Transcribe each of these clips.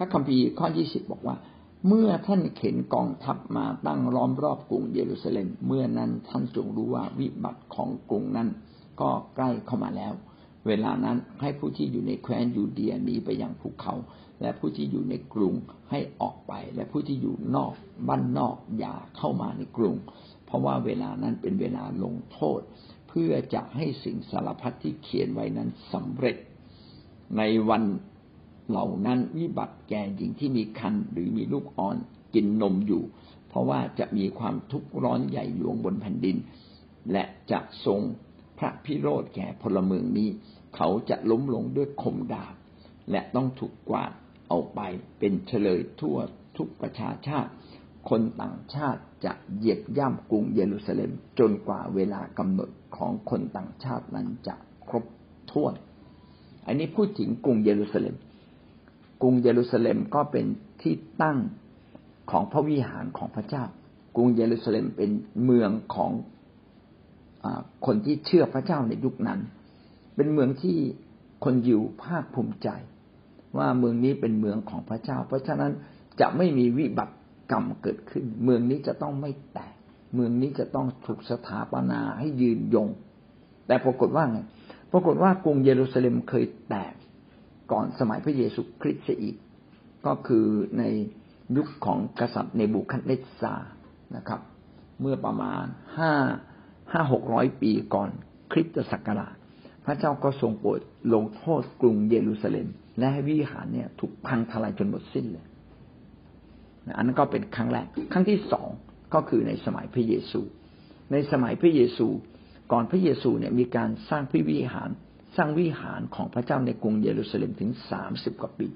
ระคัมภีร์ข้อยี่สิบบอกว่า เมื่อท่านเข็นกองทัพมาตั้งล้อมรอบกรุงเยรูซาเล็มเมื่อนั้นท่านจงรู้ว่าวิบัติของกรุงนั้น ก็ใกล้เข้ามาแล้ว เวลานั้นให้ผู้ที่อยู่ในแคว้นยูเดียหนีไปยังภูเขา และผู้ที่อยู่ในกรุงให้ออกไป และผู้ที่อยู่นอกบ้านนอกอย่าเข้ามาในกรุง เพราะว่าเวลานั้นเป็นเวลาลงโทษ เพื่อจะให้สิ่งสารพัดที่เขียนไว้นั้นสำเร็จในวัน เหล่านั้นวิบัติแก่หญิงที่มีคันหรือมีลูกอ่อนกินนมอยู่ เพราะว่าจะมีความทุกข์ร้อนใหญ่หลวงบนแผ่นดิน และจะทรงพระพิโรธแก่พลเมืองนี้ เขาจะล้มลงด้วยคมดาบ และต้องถูกกวาดเอาไปเป็นเฉลยทั่วทุกประชาชาติ คนต่างชาติจะเหยียบย่ำกรุงเยรูซาเล็มจนกว่าเวลากำหนดของคนต่างชาตินั้นจะครบถ้วน อันนี้พูดถึงกรุงเยรูซาเล็ม กรุงเยรูซาเล็มก็เป็นที่ตั้งของพระวิหารของพระเจ้า กรุงเยรูซาเล็มเป็นเมืองของคนที่เชื่อพระเจ้าในยุคนั้น เป็นเมืองที่คนยิวภาคภูมิใจ ว่าเมืองนี้เป็นเมืองของพระเจ้า เพราะฉะนั้นจะไม่มีวิบัติกรรมเกิดขึ้น เมืองนี้จะต้องไม่แตก เมืองนี้จะต้องถูกสถาปนาให้ยืนยง แต่ปรากฏว่าไง ปรากฏว่ากรุงเยรูซาเล็มเคยแตก ก่อนสมัยพระเยซูคริสต์อีก ก็คือในยุคของกษัตริย์เนบูคัดเนสซานะครับ เมื่อประมาณห้าห้าหกร้อยปีก่อนคริสตศักราช พระเจ้าก็ทรงโปรดลงโทษกรุงเยรูซาเล็ม และให้วิหารเนี่ยถูกพังทลายจนหมดสิ้นเลยอันนั้นก็เป็นครั้งแรก ครั้งที่สองก็คือในสมัยพระเยซู ในสมัยพระเยซู ก่อนพระเยซูเนี่ยมีการสร้างพิวิหาร สร้างวิหารของพระเจ้าในกรุงเยรูซาเล็มถึงสามสิบกว่าปี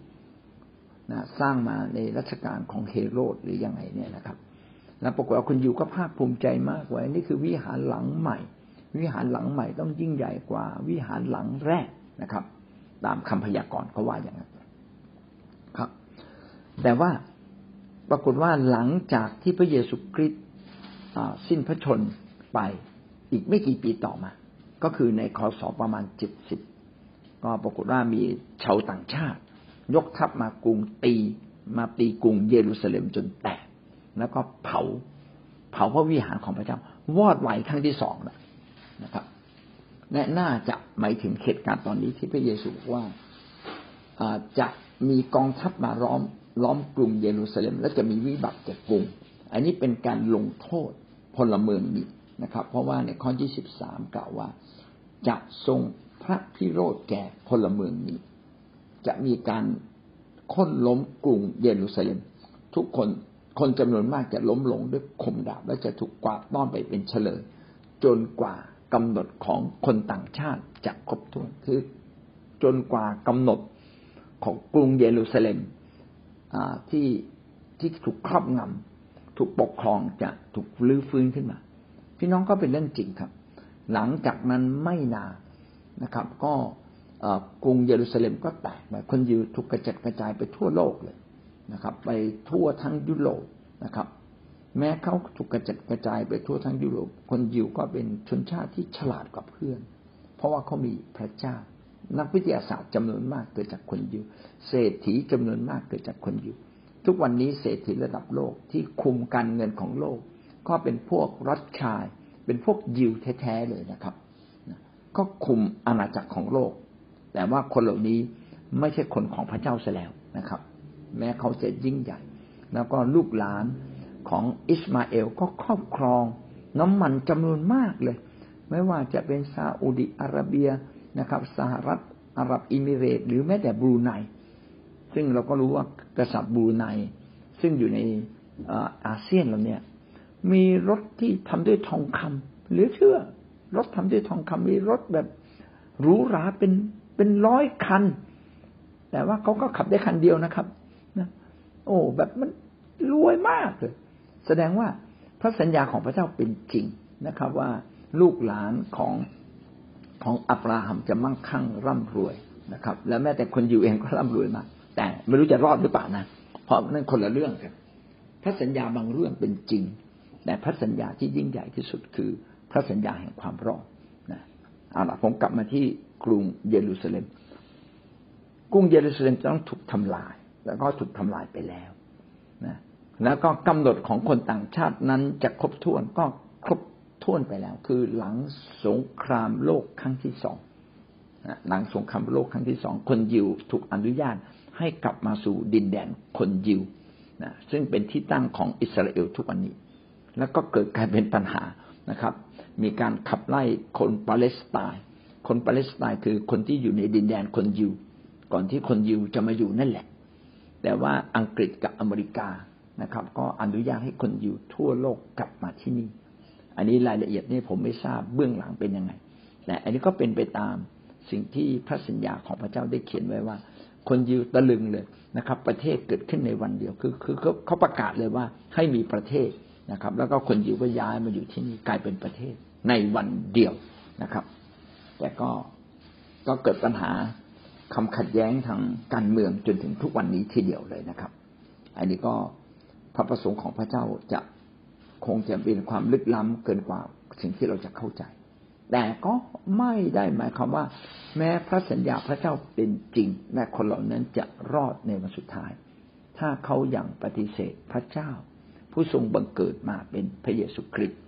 นะสร้างมาในรัชกาลของเฮโรดหรือยังไงเนี่ยนะครับ แล้วปรากฏว่าคนอยู่ก็ภาคภูมิใจมากว่านี่คือวิหารหลังใหม่ วิหารหลังใหม่ต้องยิ่งใหญ่กว่า วิหารหลังแรกนะครับ ตามคำพยากรณ์เขาว่าอย่างนั้นครับ แต่ว่าปรากฏว่าหลังจากที่พระเยซูคริสต์สิ้นพระชนไปอีกไม่กี่ปีต่อมา ก็คือในคศประมาณเจ็ดสิบก็ปรากฏว่ามีชาวต่างชาติ ยกทัพมากรุงตีมาตีกรุงเยรูซาเล็มจนแตก แล้วก็เผา เผาพระวิหารของพระเจ้าวอดไหวครั้งที่สองนะครับและน่าจะหมายถึงเหตุการณ์ตอนนี้ที่พระเยซูว่าจะมีกองทัพมาล้อมล้อมกรุงเยรูซาเล็ม และจะมีวิบัติแก่กรุง อันนี้เป็นการลงโทษพลเมืองนี้ นะครับ เพราะว่าในข้อที่สิบสามกล่าวว่า จะทรงพระพิโรธแก่พลเมืองนี้ จะมีการค้นล้มกรุงเยรูซาเล็ม ทุกคนคนจำนวนมากจะล้มลงด้วยคมดาบ และจะถูกกวาดต้อนไปเป็นเฉลย จนกว่ากำหนดของคนต่างชาติจะครบถ้วนคือจนกว่ากำหนดของกรุงเยรูซาเล็มที่ที่ถูกครอบงำถูกปกครองจะถูกลื้อฟื้นขึ้นมา พี่น้องก็เป็นเรื่องจริงครับ หลังจากนั้นไม่นานนะครับ ก็กรุงเยรูซาเล็มก็แตกไปคนยิวถูกกระจัดกระจายไปทั่วโลกเลยนะครับ ไปทั่วทั้งยุโรปนะครับ แม้เขาถูกกระจัดกระจายไปทั่วทั้งยุโรป คนยิวก็เป็นชนชาติที่ฉลาดกว่าเพื่อน เพราะว่าเขามีพระเจ้า นักวิทยาศาสตร์จำนวนมากเกิดจากคนยิว เศรษฐีจำนวนมากเกิดจากคนยิว ทุกวันนี้เศรษฐีระดับโลกที่คุมการเงินของโลก ก็เป็นพวกรัฐชาย เป็นพวกยิวแท้ๆเลยนะครับ ก็คุมอาณาจักรของโลก แต่ว่าคนเหล่านี้ไม่ใช่คนของพระเจ้าซะแล้วนะครับ แม้เขาจะยิ่งใหญ่ แล้วก็ลูกหลานของอิสมาเอลก็ครอบครองน้ำมันจำนวนมากเลย ไม่ว่าจะเป็นซาอุดิอาระเบียนะครับสหรัฐอาหรับอิมิเรต หรือแม้แต่บรูไนซึ่งเราก็รู้ว่ากษัตริย์บรูไนซึ่งอยู่ในอาเซียนเราเนี่ย มีรถที่ทำด้วยทองคำหรือเชื่อ รถทำด้วยทองคำมีรถแบบหรูหราเป็นเป็นร้อยคัน แต่ว่าเขาก็ขับได้คันเดียวนะครับนะโอ้แบบมันรวยมากเลยแสดงว่าพระสัญญาของพระเจ้าเป็นจริงนะครับ ว่าลูกหลานของของอับราฮัมจะมั่งคั่งร่ำรวยนะครับ แล้วแม้แต่คนอยู่เองก็ร่ำรวยมาแต่ไม่รู้จะรอดหรือเปล่านะเพราะนั่นคนละเรื่องกันพระสัญญาบางเรื่องเป็นจริง แต่พระสัญญาที่ยิ่งใหญ่ที่สุดคือพระสัญญาแห่งความรอดนะเอาละผมกลับมาที่กรุงเยรูซาเล็มกรุงเยรูซาเล็มต้องถูกทำลาย แล้วก็ถูกทำลายไปแล้วนะแล้วก็กำหนดของคนต่างชาตินั้นจะครบถ้วนก็ครบถ้วนไปแล้ว คือหลังสงครามโลกครั้งที่สองหลังสงครามโลกครั้งที่สองคนยิวถูกอนุญาตให้กลับมาสู่ดินแดนคนยิวนะซึ่งเป็นที่ตั้งของอิสราเอลทุกวันนี้ แล้วก็เกิดกลายเป็นปัญหานะครับ มีการขับไล่คนปาเลสไตน์คนปาเลสไตน์คือคนที่อยู่ในดินแดนคนยิว ก่อนที่คนยิวจะมาอยู่นั่นแหละ แต่ว่าอังกฤษกับอเมริกานะครับ ก็อนุญาตให้คนยิวทั่วโลกกลับมาที่นี่ อันนี้รายละเอียดนี่ผมไม่ทราบเบื้องหลังเป็นยังไงแต่อันนี้ก็เป็นไปตามสิ่งที่พระสัญญาของพระเจ้าได้เขียนไว้ว่า คนยิวตะลึงเลยนะครับ ประเทศเกิดขึ้นในวันเดียวคือคือเขาเขาประกาศเลยว่าให้มีประเทศ นะครับ แล้วก็คนยิวก็ย้ายมาอยู่ที่นี่กลายเป็นประเทศในวันเดียวนะครับ แต่ก็ก็เกิดปัญหาคำขัดแย้งทางการเมืองจนถึงทุกวันนี้ทีเดียวเลยนะครับ อันนี้ก็พระประสงค์ของพระเจ้าจะคงจะเป็นความลึกล้ำเกินกว่าสิ่งที่เราจะเข้าใจ แต่ก็ไม่ได้หมายความว่า แม้พระสัญญาพระเจ้าเป็นจริงแม้คนเหล่านั้นจะรอดในวันสุดท้าย ถ้าเขายัางปฏิเสธพระเจ้า ผู้ทรงบังเกิดมาเป็นพระเยซูคริสต์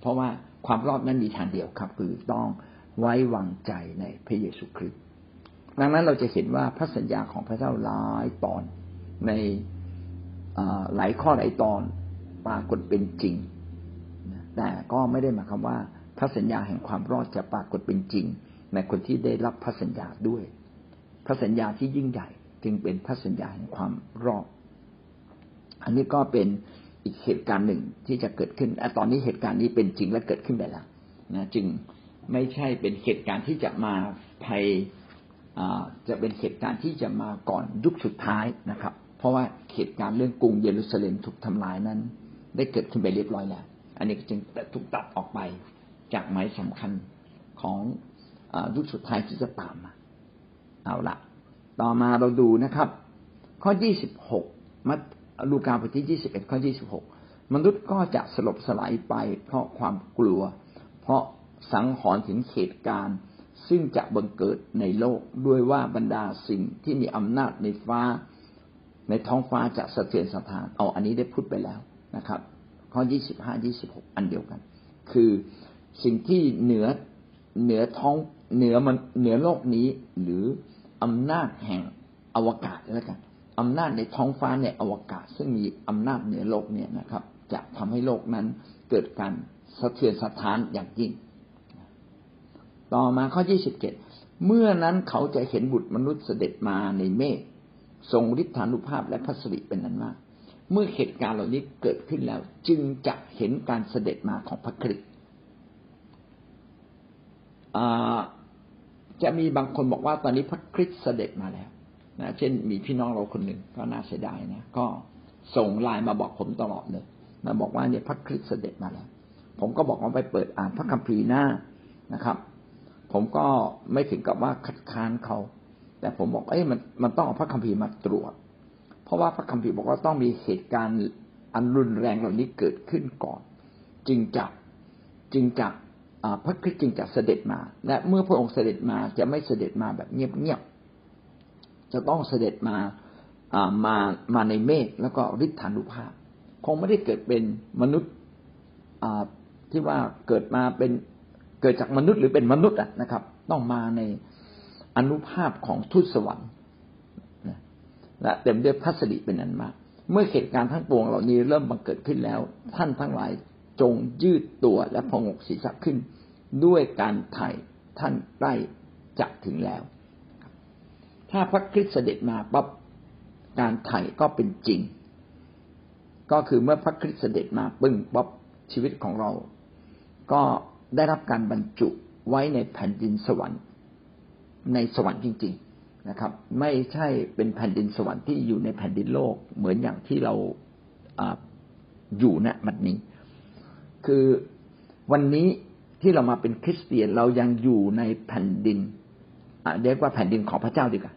เพราะว่าความรอดนั้นมีทางเดียวครับคือต้องไว้วางใจในพระเยซูคริสต์ดังนั้นเราจะเห็นว่าพระสัญญาของพระเจ้าหลายตอนในหลายข้อหลายตอนปรากฏเป็นจริง แต่ก็ไม่ได้หมายความว่าพระสัญญาแห่งความรอดจะปรากฏเป็นจริง ในคนที่ได้รับพระสัญญาด้วย พระสัญญาที่ยิ่งใหญ่จึงเป็นพระสัญญาแห่งความรอด อันนี้ก็เป็น อีกเหตุการณ์หนึ่งที่จะเกิดขึ้นอตอนนี้เหตุการณ์นี้เป็นจริงและเกิดขึ้นไปแล้วนะจึงไม่ใช่เป็นเหตุการณ์ที่จะมาภายจะเป็นเหตุการณ์ที่จะมาก่อนยุคสุดท้ายนะครับ เพราะว่าเหตุการณ์เรื่องกรุงเยรูซาเล็มถูกทำลายนั้น ได้เกิดขึ้นไปเรียบร้อยแล้ว อันนี้จึงถูกตัดออกไปจากหมายสำคัญของยุคสุดท้ายที่จะตามมาเอาละต่อมาเราดูนะครับ ข้อยี่สิบหกมัท ลูกาบทที่ยี่สิบเอ็ดข้อยี่สิบหกมนุษย์ก็จะสลบสลายไป เพราะความกลัว เพราะสังหรณ์ถึงเหตุการณ์ ซึ่งจะบังเกิดในโลกด้วยว่าบรรดาสิ่งที่มีอำนาจในฟ้า ในท้องฟ้าจะสะเทือนสถาน เอาอันนี้ได้พูดไปแล้วนะครับ ข้อยี่สิบห้ายี่สิบหกอันเดียวกัน คือสิ่งที่เหนือเหนือท้องเหนือมันเหนือโลกนี้หรืออำนาจแห่งอวกาศแล้วกัน อำนาจในท้องฟ้าในอวกาศ ซึ่งมีอำนาจเหนือโลกเนี่ยนะครับ จะทำให้โลกนั้นเกิดการสะเทือนสถานอย่างยิ่ง ต่อมาข้อยี่สิบเจ็ดเมื่อนั้นเขาจะเห็นบุตรมนุษย์เสด็จมาในเมฆทรงฤทธานุภาพและพระสิริเป็นนั้นมาก เมื่อเหตุการณ์เหล่านี้เกิดขึ้นแล้ว จึงจะเห็นการเสด็จมาของพระคริสต์จะมีบางคนบอกว่าตอนนี้พระคริสต์เสด็จมาแล้ว นะเช่นมีพี่น้องเราคนหนึ่งก็น่าเสียดายนะก็ส่งไลน์มาบอกผมตลอดเลยนะบอกว่าเนี่ยพระคริสต์เสด็จมาแล้ว ผมก็บอกว่าไปเปิดอ่านพระคัมภีร์หน้านะครับ ผมก็ไม่ถึงกับว่าคัดค้านเขา แต่ผมบอกเอ้ยมันมันต้องเอาพระคัมภีร์มาตรวจ เพราะว่าพระคัมภีร์บอกว่าต้องมีเหตุการณ์อันรุนแรงเหล่านี้เกิดขึ้นก่อน จึงจะจึงจะพระคริสต์จึงจะเสด็จมา และเมื่อพระองค์เสด็จมาจะไม่เสด็จมาแบบเงียบ จะต้องเสด็จมามามาในเมฆแล้วก็ฤทธานุภาพ คงไม่ได้เกิดเป็นมนุษย์ที่ว่าเกิดมาเป็นเกิดจากมนุษย์หรือเป็นมนุษย์นะครับ ต้องมาในอนุภาพของทูตสวรรค์และเต็มด้วยพัสดุเป็นอันมาก เมื่อเหตุการณ์ทั้งปวงเหล่านี้เริ่มบังเกิดขึ้นแล้ว ท่านทั้งหลายจงยืดตัวและพองกศีรษะขึ้น ด้วยการไถ่ท่านใกล้จะถึงแล้ว ถ้าพระคริสต์เสด็จมาปั๊บการไถ่ก็เป็นจริง ก็คือเมื่อพระคริสต์เสด็จมาปึ้งปั๊บชีวิตของเรา ก็ได้รับการบรรจุไว้ในแผ่นดินสวรรค์ ในสวรรค์จริง ๆนะครับ ไม่ใช่เป็นแผ่นดินสวรรค์ที่อยู่ในแผ่นดินโลกเหมือนอย่างที่เราอยู่ณบัดนี้ คือวันนี้ที่เรามาเป็นคริสเตียนเรายังอยู่ในแผ่นดิน เรียกว่าแผ่นดินของพระเจ้าดีกว่า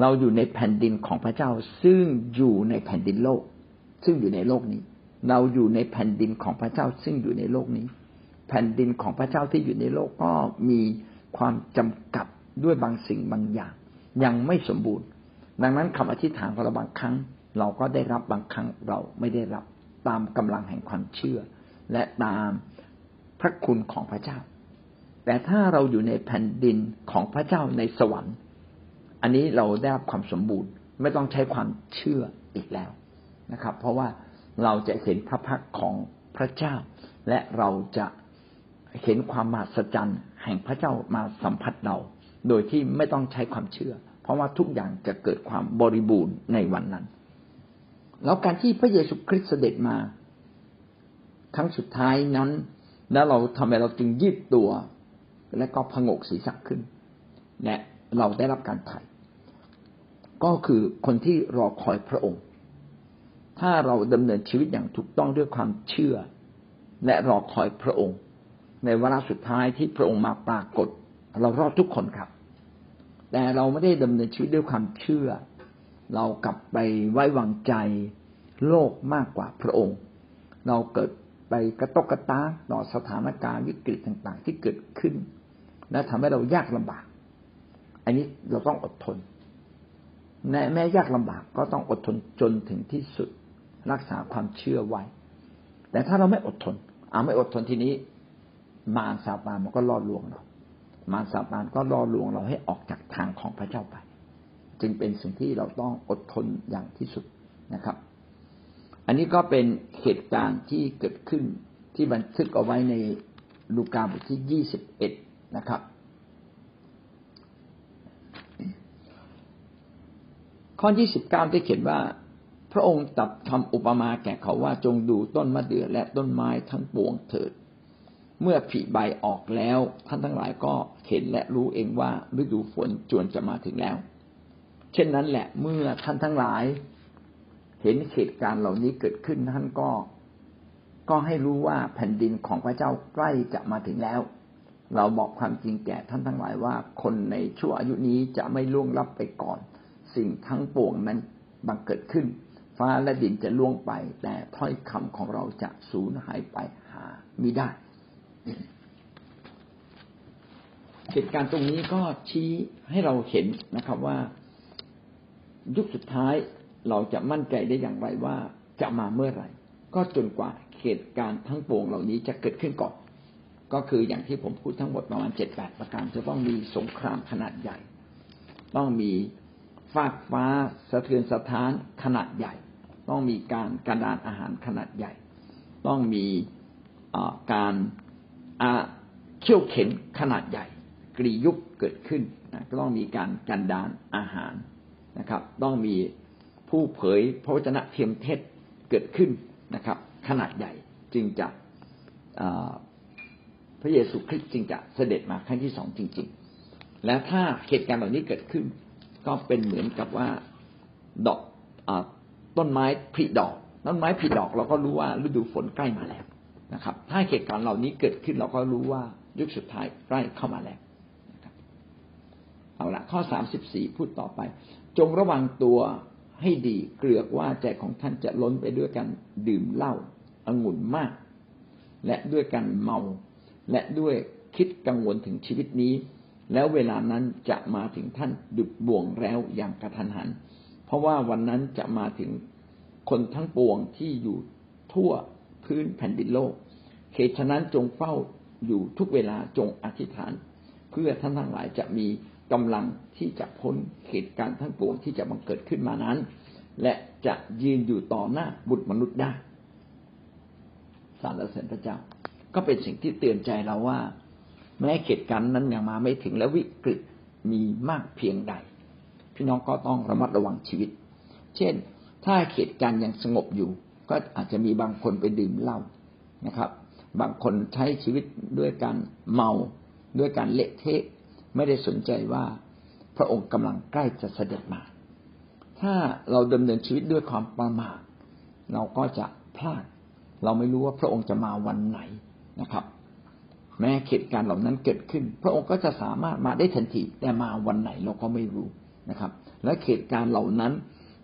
เราอยู่ในแผ่นดินของพระเจ้า ซึ่งอยู่ในแผ่นดินโลก ซึ่งอยู่ในโลกนี้ เราอยู่ในแผ่นดินของพระเจ้า ซึ่งอยู่ในโลกนี้ แผ่นดินของพระเจ้าที่อยู่ในโลกก็มีความจำกัดด้วยบางสิ่งบางอย่าง ยังไม่สมบูรณ์ ดังนั้นคำอธิษฐานของเราบางครั้ง เราก็ได้รับบางครั้งเราไม่ได้รับตามกำลังแห่งความเชื่อ และตามพระคุณของพระเจ้า แต่ถ้าเราอยู่ในแผ่นดินของพระเจ้าในสวรรค์ อันนี้เราได้รับความสมบูรณ์ไม่ต้องใช้ความเชื่ออีกแล้วนะครับ เพราะว่าเราจะเห็นพระพักของพระเจ้า และเราจะเห็นความมหัศจรรย์แห่งพระเจ้ามาสัมผัสเรา โดยที่ไม่ต้องใช้ความเชื่อ เพราะว่าทุกอย่างจะเกิดความบริบูรณ์ในวันนั้น แล้วการที่พระเยซูคริสต์เสด็จมา ครั้งสุดท้ายนั้น แล้วเราทำไมเราจึงยืดตัว และก็พงกศีรษะขึ้น และเราได้รับการไถ่ก็คือคนที่รอคอยพระองค์ ถ้าเราดำเนินชีวิตอย่างถูกต้องด้วยความเชื่อ และรอคอยพระองค์ ในเวลาสุดท้ายที่พระองค์มาปรากฏ เรารอดทุกคนครับ แต่เราไม่ได้ดำเนินชีวิตด้วยความเชื่อ เรากลับไปไว้วางใจโลกมากกว่าพระองค์ เราเกิดไปกระตกกระตาต่อสถานการณ์วิกฤตต่างๆ ที่เกิดขึ้น และทำให้เรายากลำบาก อันนี้เราต้องอดทนแม้ยากลำบากก็ต้องอดทนจนถึงที่สุด รักษาความเชื่อไว้ แต่ถ้าเราไม่อดทน เอาไม่อดทนทีนี้ มารซาตานมันก็ล่อลวงเรา มารซาตานก็ล่อลวงเราให้ออกจากทางของพระเจ้าไป จึงเป็นสิ่งที่เราต้องอดทนอย่างที่สุดนะครับ อันนี้ก็เป็นเหตุการณ์ที่เกิดขึ้นที่บันทึกเอาไว้ในลูกาบทที่ยี่สิบเอ็ด นะครับ ข้อยี่สิบเก้าได้เขียนว่า พระองค์ตัดคำอุปมาแก่เขาว่าจงดูต้นมะเดื่อและต้นไม้ทั้งปวงเถิด เมื่อผลิใบออกแล้ว ท่านทั้งหลายก็เห็นและรู้เองว่าฤดูฝนจวนจะมาถึงแล้ว เช่นนั้นแหละเมื่อท่านทั้งหลาย เห็นเหตุการณ์เหล่านี้เกิดขึ้นท่านก็ก็ให้รู้ว่าแผ่นดินของพระเจ้าใกล้จะมาถึงแล้ว เราบอกความจริงแก่ท่านทั้งหลายว่า คนในชั่วอายุนี้จะไม่ล่วงลับไปก่อน สิ่งทั้งปวงนั้นบังเกิดขึ้น ฟ้าและดินจะล่วงไป แต่ถ้อยคำของเราจะสูญหายไปหาไม่ได้เหตุการณ์ตรงนี้ก็ชี้ให้เราเห็นนะครับว่า ยุคสุดท้ายเราจะมั่นใจได้อย่างไรว่าจะมาเมื่อไหร่ ก็จนกว่าเหตุการณ์ทั้งปวงเหล่านี้จะเกิดขึ้นก่อน ก็คืออย่างที่ผมพูดทั้งหมดประมาณเจ็ดแปดประการจะต้องมีสงครามขนาดใหญ่ ต้องมีฟากฟ้าสะเทือนสะท้านขนาดใหญ่ ต้องมีการกระดานอาหารขนาดใหญ่ ต้องมีการเขี่ยวเข็นขนาดใหญ่ กรียุบเกิดขึ้นก็ต้องมีการกันดานอาหารนะครับ ต้องมีผู้เผยพระวจนะเทียมเท็จเกิดขึ้นนะครับ ขนาดใหญ่จึงจะ ระเยซูคริสต์จึงจะเสด็จมาครั้งที่สองจริง ๆ และถ้าเหตุการณ์เหล่านี้เกิดขึ้น ก็เป็นเหมือนกับว่าดอกอต้นไม้ผลิดอก ต้นไม้ผลิดอกเราก็รู้ว่าฤดูฝนใกล้มาแล้วนะครับ ถ้าเหตุการณ์เหล่านี้เกิดขึ้นเราก็รู้ว่ายุคสุดท้ายใกล้เข้ามาแล้วเอาละข้อสามสิบสี่พูดต่อไป จงระวังตัวให้ดีเกลือกว่าใจของท่านจะล้นไปด้วยกันดื่มเหล้าองุ่นมาก และด้วยกันเมา และด้วยคิดกังวลถึงชีวิตนี้ แล้วเวลานั้นจะมาถึงท่านดุดบ่วงแล้วอย่างกระทันหัน เพราะว่าวันนั้นจะมาถึงคนทั้งปวงที่อยู่ทั่วพื้นแผ่นดินโลกเหตุฉะนั้นจงเฝ้าอยู่ทุกเวลาจงอธิษฐาน เพื่อท่านทั้งหลายจะมีกำลังที่จะพ้นเหตุการณ์ทั้งปวงที่จะบังเกิดขึ้นมานั้น และจะยืนอยู่ต่อหน้าบุตรมนุษย์ได้สารเสริญพระเจ้า ก็เป็นสิ่งที่เตือนใจเราว่า แม้เหตุการณ์นั้นยังมาไม่ถึงและวิกฤตมีมากเพียงใด พี่น้องก็ต้องระมัดระวังชีวิต เช่น ถ้าเหตุการณ์ยังสงบอยู่ ก็อาจจะมีบางคนไปดื่มเหล้านะครับ บางคนใช้ชีวิตด้วยการเมาด้วยการเละเทะไม่ได้สนใจว่าพระองค์กำลังใกล้จะเสด็จมา ถ้าเราดำเนินชีวิตด้วยความประมาทเราก็จะพลาด เราไม่รู้ว่าพระองค์จะมาวันไหน นะครับ แม้เหตุการณ์เหล่านั้นเกิดขึ้น พระองค์ก็จะสามารถมาได้ทันทีแต่มาวันไหนเราก็ไม่รู้นะครับ และเหตุการณ์เหล่านั้น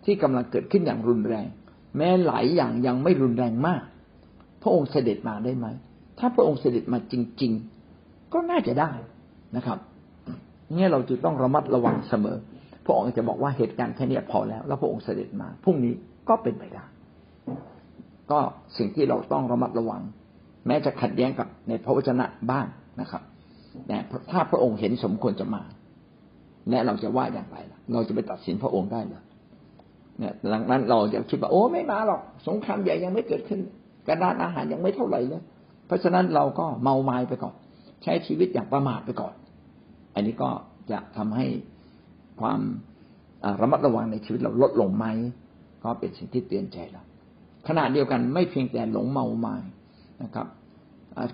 ที่กำลังเกิดขึ้นอย่างรุนแรง แม้หลายอย่างยังไม่รุนแรงมาก พระองค์เสด็จมาได้ไหม ถ้าพระองค์เสด็จมาจริง ๆ ก็น่าจะได้นะครับเนี่ยเราจะต้องระมัดระวังเสมอ พระองค์จะบอกว่าเหตุการณ์แค่นี้พอแล้ว แล้วพระองค์เสด็จมาพรุ่งนี้ก็เป็นไปได้ก็สิ่งที่เราต้องระมัดระวัง แม้จะขัดแย้งกับในพระวจนะบ้างนะครับ แต่ถ้าพระองค์เห็นสมควรจะมา และเราจะว่าอย่างไรล่ะ เราจะไปตัดสินพระองค์ได้หรือเนี่ยหลังนั้นเราจะคิดว่าโอ้ไม่มาหรอกสงครามใหญ่ยังไม่เกิดขึ้น กระดานอาหารยังไม่เท่าไหร่เลย เพราะฉะนั้นเราก็เมาไม้ไปก่อน ใช้ชีวิตอย่างประมาทไปก่อน อันนี้ก็จะทำให้ความระมัดระวังในชีวิตเราลดลงไหมก็เป็นสิ่งที่เตือนใจเราขณะเดียวกันไม่เพียงแต่หลงเมาไม้ นะครับ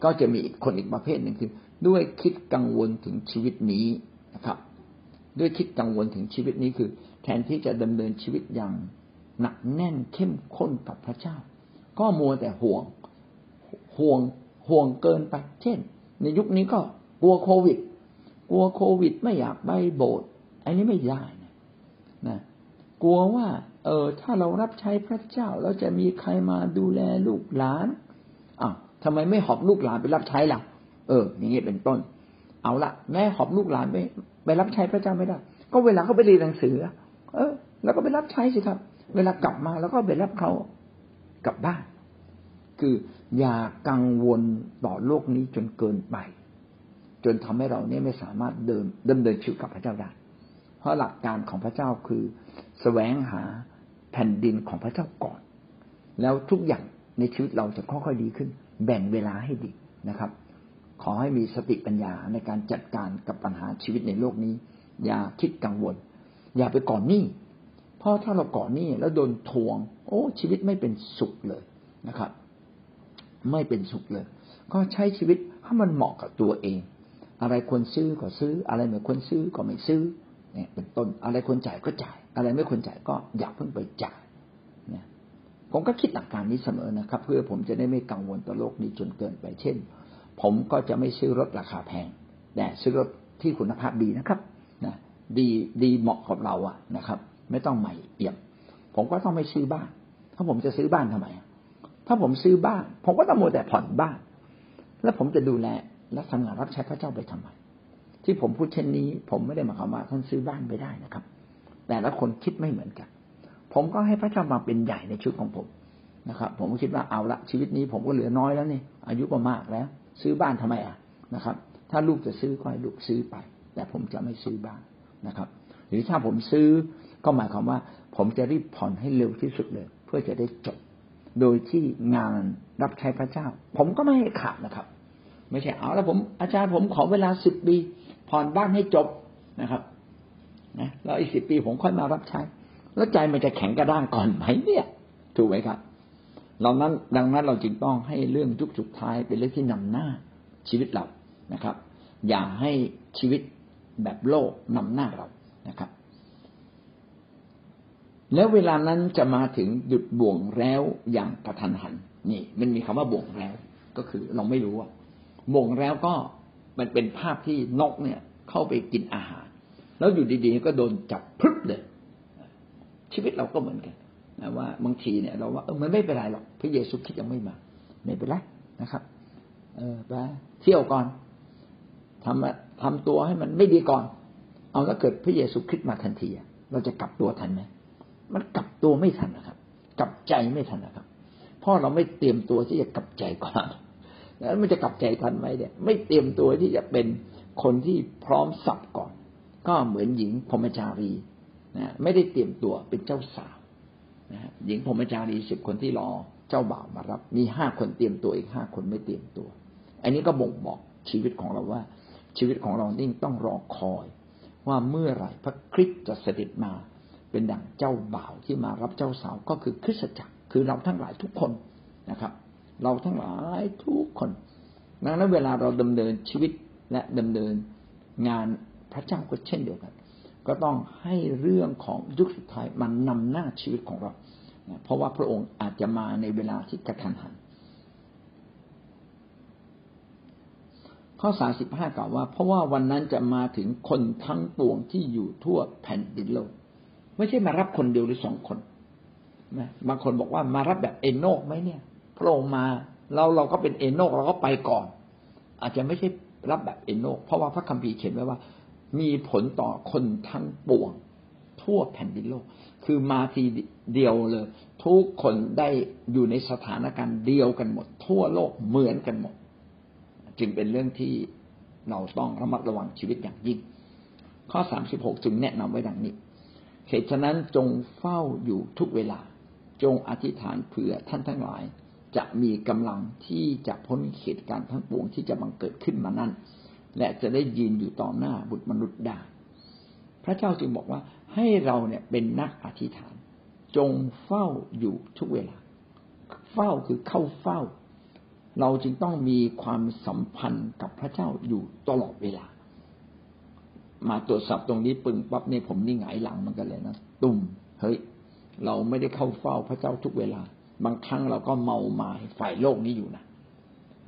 ก็จะมีคนอีกประเภทหนึ่งคือ ด้วยคิดกังวลถึงชีวิตนี้นะครับ ด้วยคิดกังวลถึงชีวิตนี้คือ แทนที่จะดำเนินชีวิตอย่างหนักแน่นเข้มข้นกับพระเจ้า ก็มัวแต่ห่วงห่วงห่วงเกินไป เช่น ในยุคนี้ก็กลัวโควิด กลัวโควิดไม่อยากไปโบสถ์อันนี้ไม่ได้นะนะ กลัวว่า เออถ้าเรารับใช้พระเจ้าแล้วจะมีใครมาดูแลลูกหลาน ทำไมไม่หอบลูกหลานไปรับใช้ล่ะ เออ อย่างนี้เป็นต้น เอาละแม่หอบลูกหลานไปไปรับใช้พระเจ้าไม่ได้ ก็เวลาเขาไปเรียนหนังสือ เออ แล้วก็ไปรับใช้สิครับ เวลากลับมาแล้วก็ไปรับเขากลับบ้าน คืออย่ากังวลต่อโลกนี้จนเกินไป จนทำให้เราเนี่ยไม่สามารถเดินดำเนินชีวิตกับพระเจ้าได้ เพราะหลักการของพระเจ้าคือสแสวงหาแผ่นดินของพระเจ้าก่อน แล้วทุกอย่าง ในชีวิตเราจะค่อยๆดีขึ้น แบ่งเวลาให้ดีนะครับ ขอให้มีสติปัญญาในการจัดการกับปัญหาชีวิตในโลกนี้ อย่าคิดกังวล อย่าไปก่อนหนี้เพราะถ้าเราก่อนหนี้แล้วโดนทวง โอ้ ชีวิตไม่เป็นสุขเลยนะครับ ไม่เป็นสุขเลย ก็ใช้ชีวิตให้มันเหมาะกับตัวเอง อะไรควรซื้อก็ซื้อ อะไรไม่ควรซื้อก็ไม่ซื้อเนี่ยเป็นต้นอะไรควรจ่ายก็จ่าย อะไรไม่ควรจ่ายก็อย่าเพิ่งไปจ่ายเนี่ย ผมก็คิดหลักการนี้เสมอนะครับ เพื่อผมจะได้ไม่กังวลต่อโลกนี้จนเกินไปเช่น ผมก็จะไม่ซื้อรถราคาแพง แต่ซื้อรถที่คุณภาพดีนะครับนะดีดีเหมาะกับเราอะนะครับ ไม่ต้องใหม่เอี่ยม ผมก็ต้องไม่ซื้อบ้าน ถ้าผมจะซื้อบ้านทำไม ถ้าผมซื้อบ้าน ผมก็ต้องโมแต่ผ่อนบ้าน แล้วผมจะดูแลและทำงานรับใช้พระเจ้าไปทำไม ที่ผมพูดเช่นนี้ ผมไม่ได้หมายความว่าท่านซื้อบ้านไปได้นะครับ แต่ละคนคิดไม่เหมือนกัน ผมก็ให้พระเจ้ามาเป็นใหญ่ในชีวิตของผมนะครับ ผมก็คิดว่าเอาละชีวิตนี้ผมก็เหลือน้อยแล้วนี่อายุก็มากแล้ว ซื้อบ้านทำไมอะนะครับ ถ้าลูกจะซื้อก็ให้ลูกซื้อไป แต่ผมจะไม่ซื้อบ้านนะครับ หรือถ้าผมซื้อก็หมายความว่า ผมจะรีบผ่อนให้เร็วที่สุดเลย เพื่อจะได้จบ โดยที่งานรับใช้พระเจ้า ผมก็ไม่ให้ขาดนะครับ ไม่ใช่เอาแล้วผมอาจารย์ผมขอเวลาสิบปีผ่อนบ้านให้จบนะครับนะแล้วอีกสิบปีผมค่อยมารับใช้ แล้วใจมันจะแข็งกระด้างก่อนไหมเนี่ย ถูกไหมครับเรานั้นดังนั้นเราจึงต้องให้เรื่องยุคสุดท้ายเป็นเรื่องที่นำหน้าชีวิตเรานะครับ อย่าให้ชีวิตแบบโลกนำหน้าเรานะครับ แล้วเวลานั้นจะมาถึงหยุดบ่วงแล้วอย่างกระทันหัน นี่ มันมีคำว่าบ่วงแล้ว ก็คือเราไม่รู้ว่าบ่วงแล้วก็มันเป็นภาพที่นกเนี่ย เข้าไปกินอาหาร แล้วอยู่ดีๆก็โดนจับพึบเลย ชีวิตเราก็เหมือนกันนะว่าบางทีเนี่ยเราว่าเออมันไม่เป็นไรหรอกพระเยซูคริสต์ยังไม่มาไม่เป็นไรนะครับ เออไปเที่ยวก่อนทำทำตัวให้มันไม่ดีก่อน เอาแล้วเกิดพระเยซูคริสต์มาทันทีเราจะกลับตัวทันไหมมันกลับตัวไม่ทันนะครับ กลับใจไม่ทันนะครับเพราะเราไม่เตรียมตัวที่จะกลับใจก่อนแล้วมันจะกลับใจทันไหมเนี่ย ไม่เตรียมตัวที่จะเป็นคนที่พร้อมสับก่อน ก็เหมือนหญิงพรมจารี นะไม่ได้เตรียมตัวเป็นเจ้าสาวนะหญิงพรมจารีสิบคนที่รอเจ้าบ่าวมารับ มีห้าคนเตรียมตัวอีกห้าคนไม่เตรียมตัว อันนี้ก็บ่งบอกชีวิตของเราว่า ชีวิตของเรานี่ต้องรอคอย ว่าเมื่อไหร่พระคริสต์จะเสด็จมา เป็นดั่งเจ้าบ่าวที่มารับเจ้าสาวก็คือคริสตจักร คือเราทั้งหลายทุกคนนะครับ เราทั้งหลายทุกคนดังนั้นเวลาเราดำเนินชีวิตและดำเนินงานพระเจ้าก็เช่นเดียวกัน ก็ต้องให้เรื่องของยุคสุดท้ายมันนำหน้าชีวิตของเรา เพราะว่าพระองค์อาจจะมาในเวลาที่กระทันหัน ข้อสาสิบห้ากล่าวว่า เพราะว่าวันนั้นจะมาถึงคนทั้งปวงที่อยู่ทั่วแผ่นดินโลก ไม่ใช่มารับคนเดียวหรือสองคนนะบางคนบอกว่ามารับแบบเอโนกไหมเนี่ย พระองค์มาเราเราก็เป็นเอโนกเราก็ไปก่อน อาจจะไม่ใช่รับแบบเอโนกเพราะว่าพระคัมภีร์เขียนไว้ว่า มีผลต่อคนทั้งปวง ทั่วแผ่นดินโลก คือมาทีเดียวเลย ทุกคนได้อยู่ในสถานการณ์เดียวกันหมด ทั่วโลกเหมือนกันหมด จึงเป็นเรื่องที่เราต้องระมัดระวังชีวิตอย่างยิ่ง ข้อสามสิบหกจึงแนะนำไว้ดังนี้เหตุฉะนั้นจงเฝ้าอยู่ทุกเวลา จงอธิษฐานเผื่อท่านทั้งหลาย จะมีกำลังที่จะพ้นเหตุการณ์ทั้งปวงที่จะบังเกิดขึ้นมานั้น และจะได้ยืนอยู่ต่อหน้าบุตรมนุษย์ได้ พระเจ้าจึงบอกว่าให้เราเนี่ยเป็นนักอธิษฐาน จงเฝ้าอยู่ทุกเวลา เฝ้าคือเข้าเฝ้า เราจึงต้องมีความสัมพันธ์กับพระเจ้าอยู่ตลอดเวลา มาตรวจสอบตรงนี้ปึงปั๊บเนี่ยผมนี่หงายหลังมันกันเลยนะตุ่มเฮ้ย เราไม่ได้เข้าเฝ้าพระเจ้าทุกเวลา บางครั้งเราก็เมาหมายฝ่ายโลกนี้อยู่นะ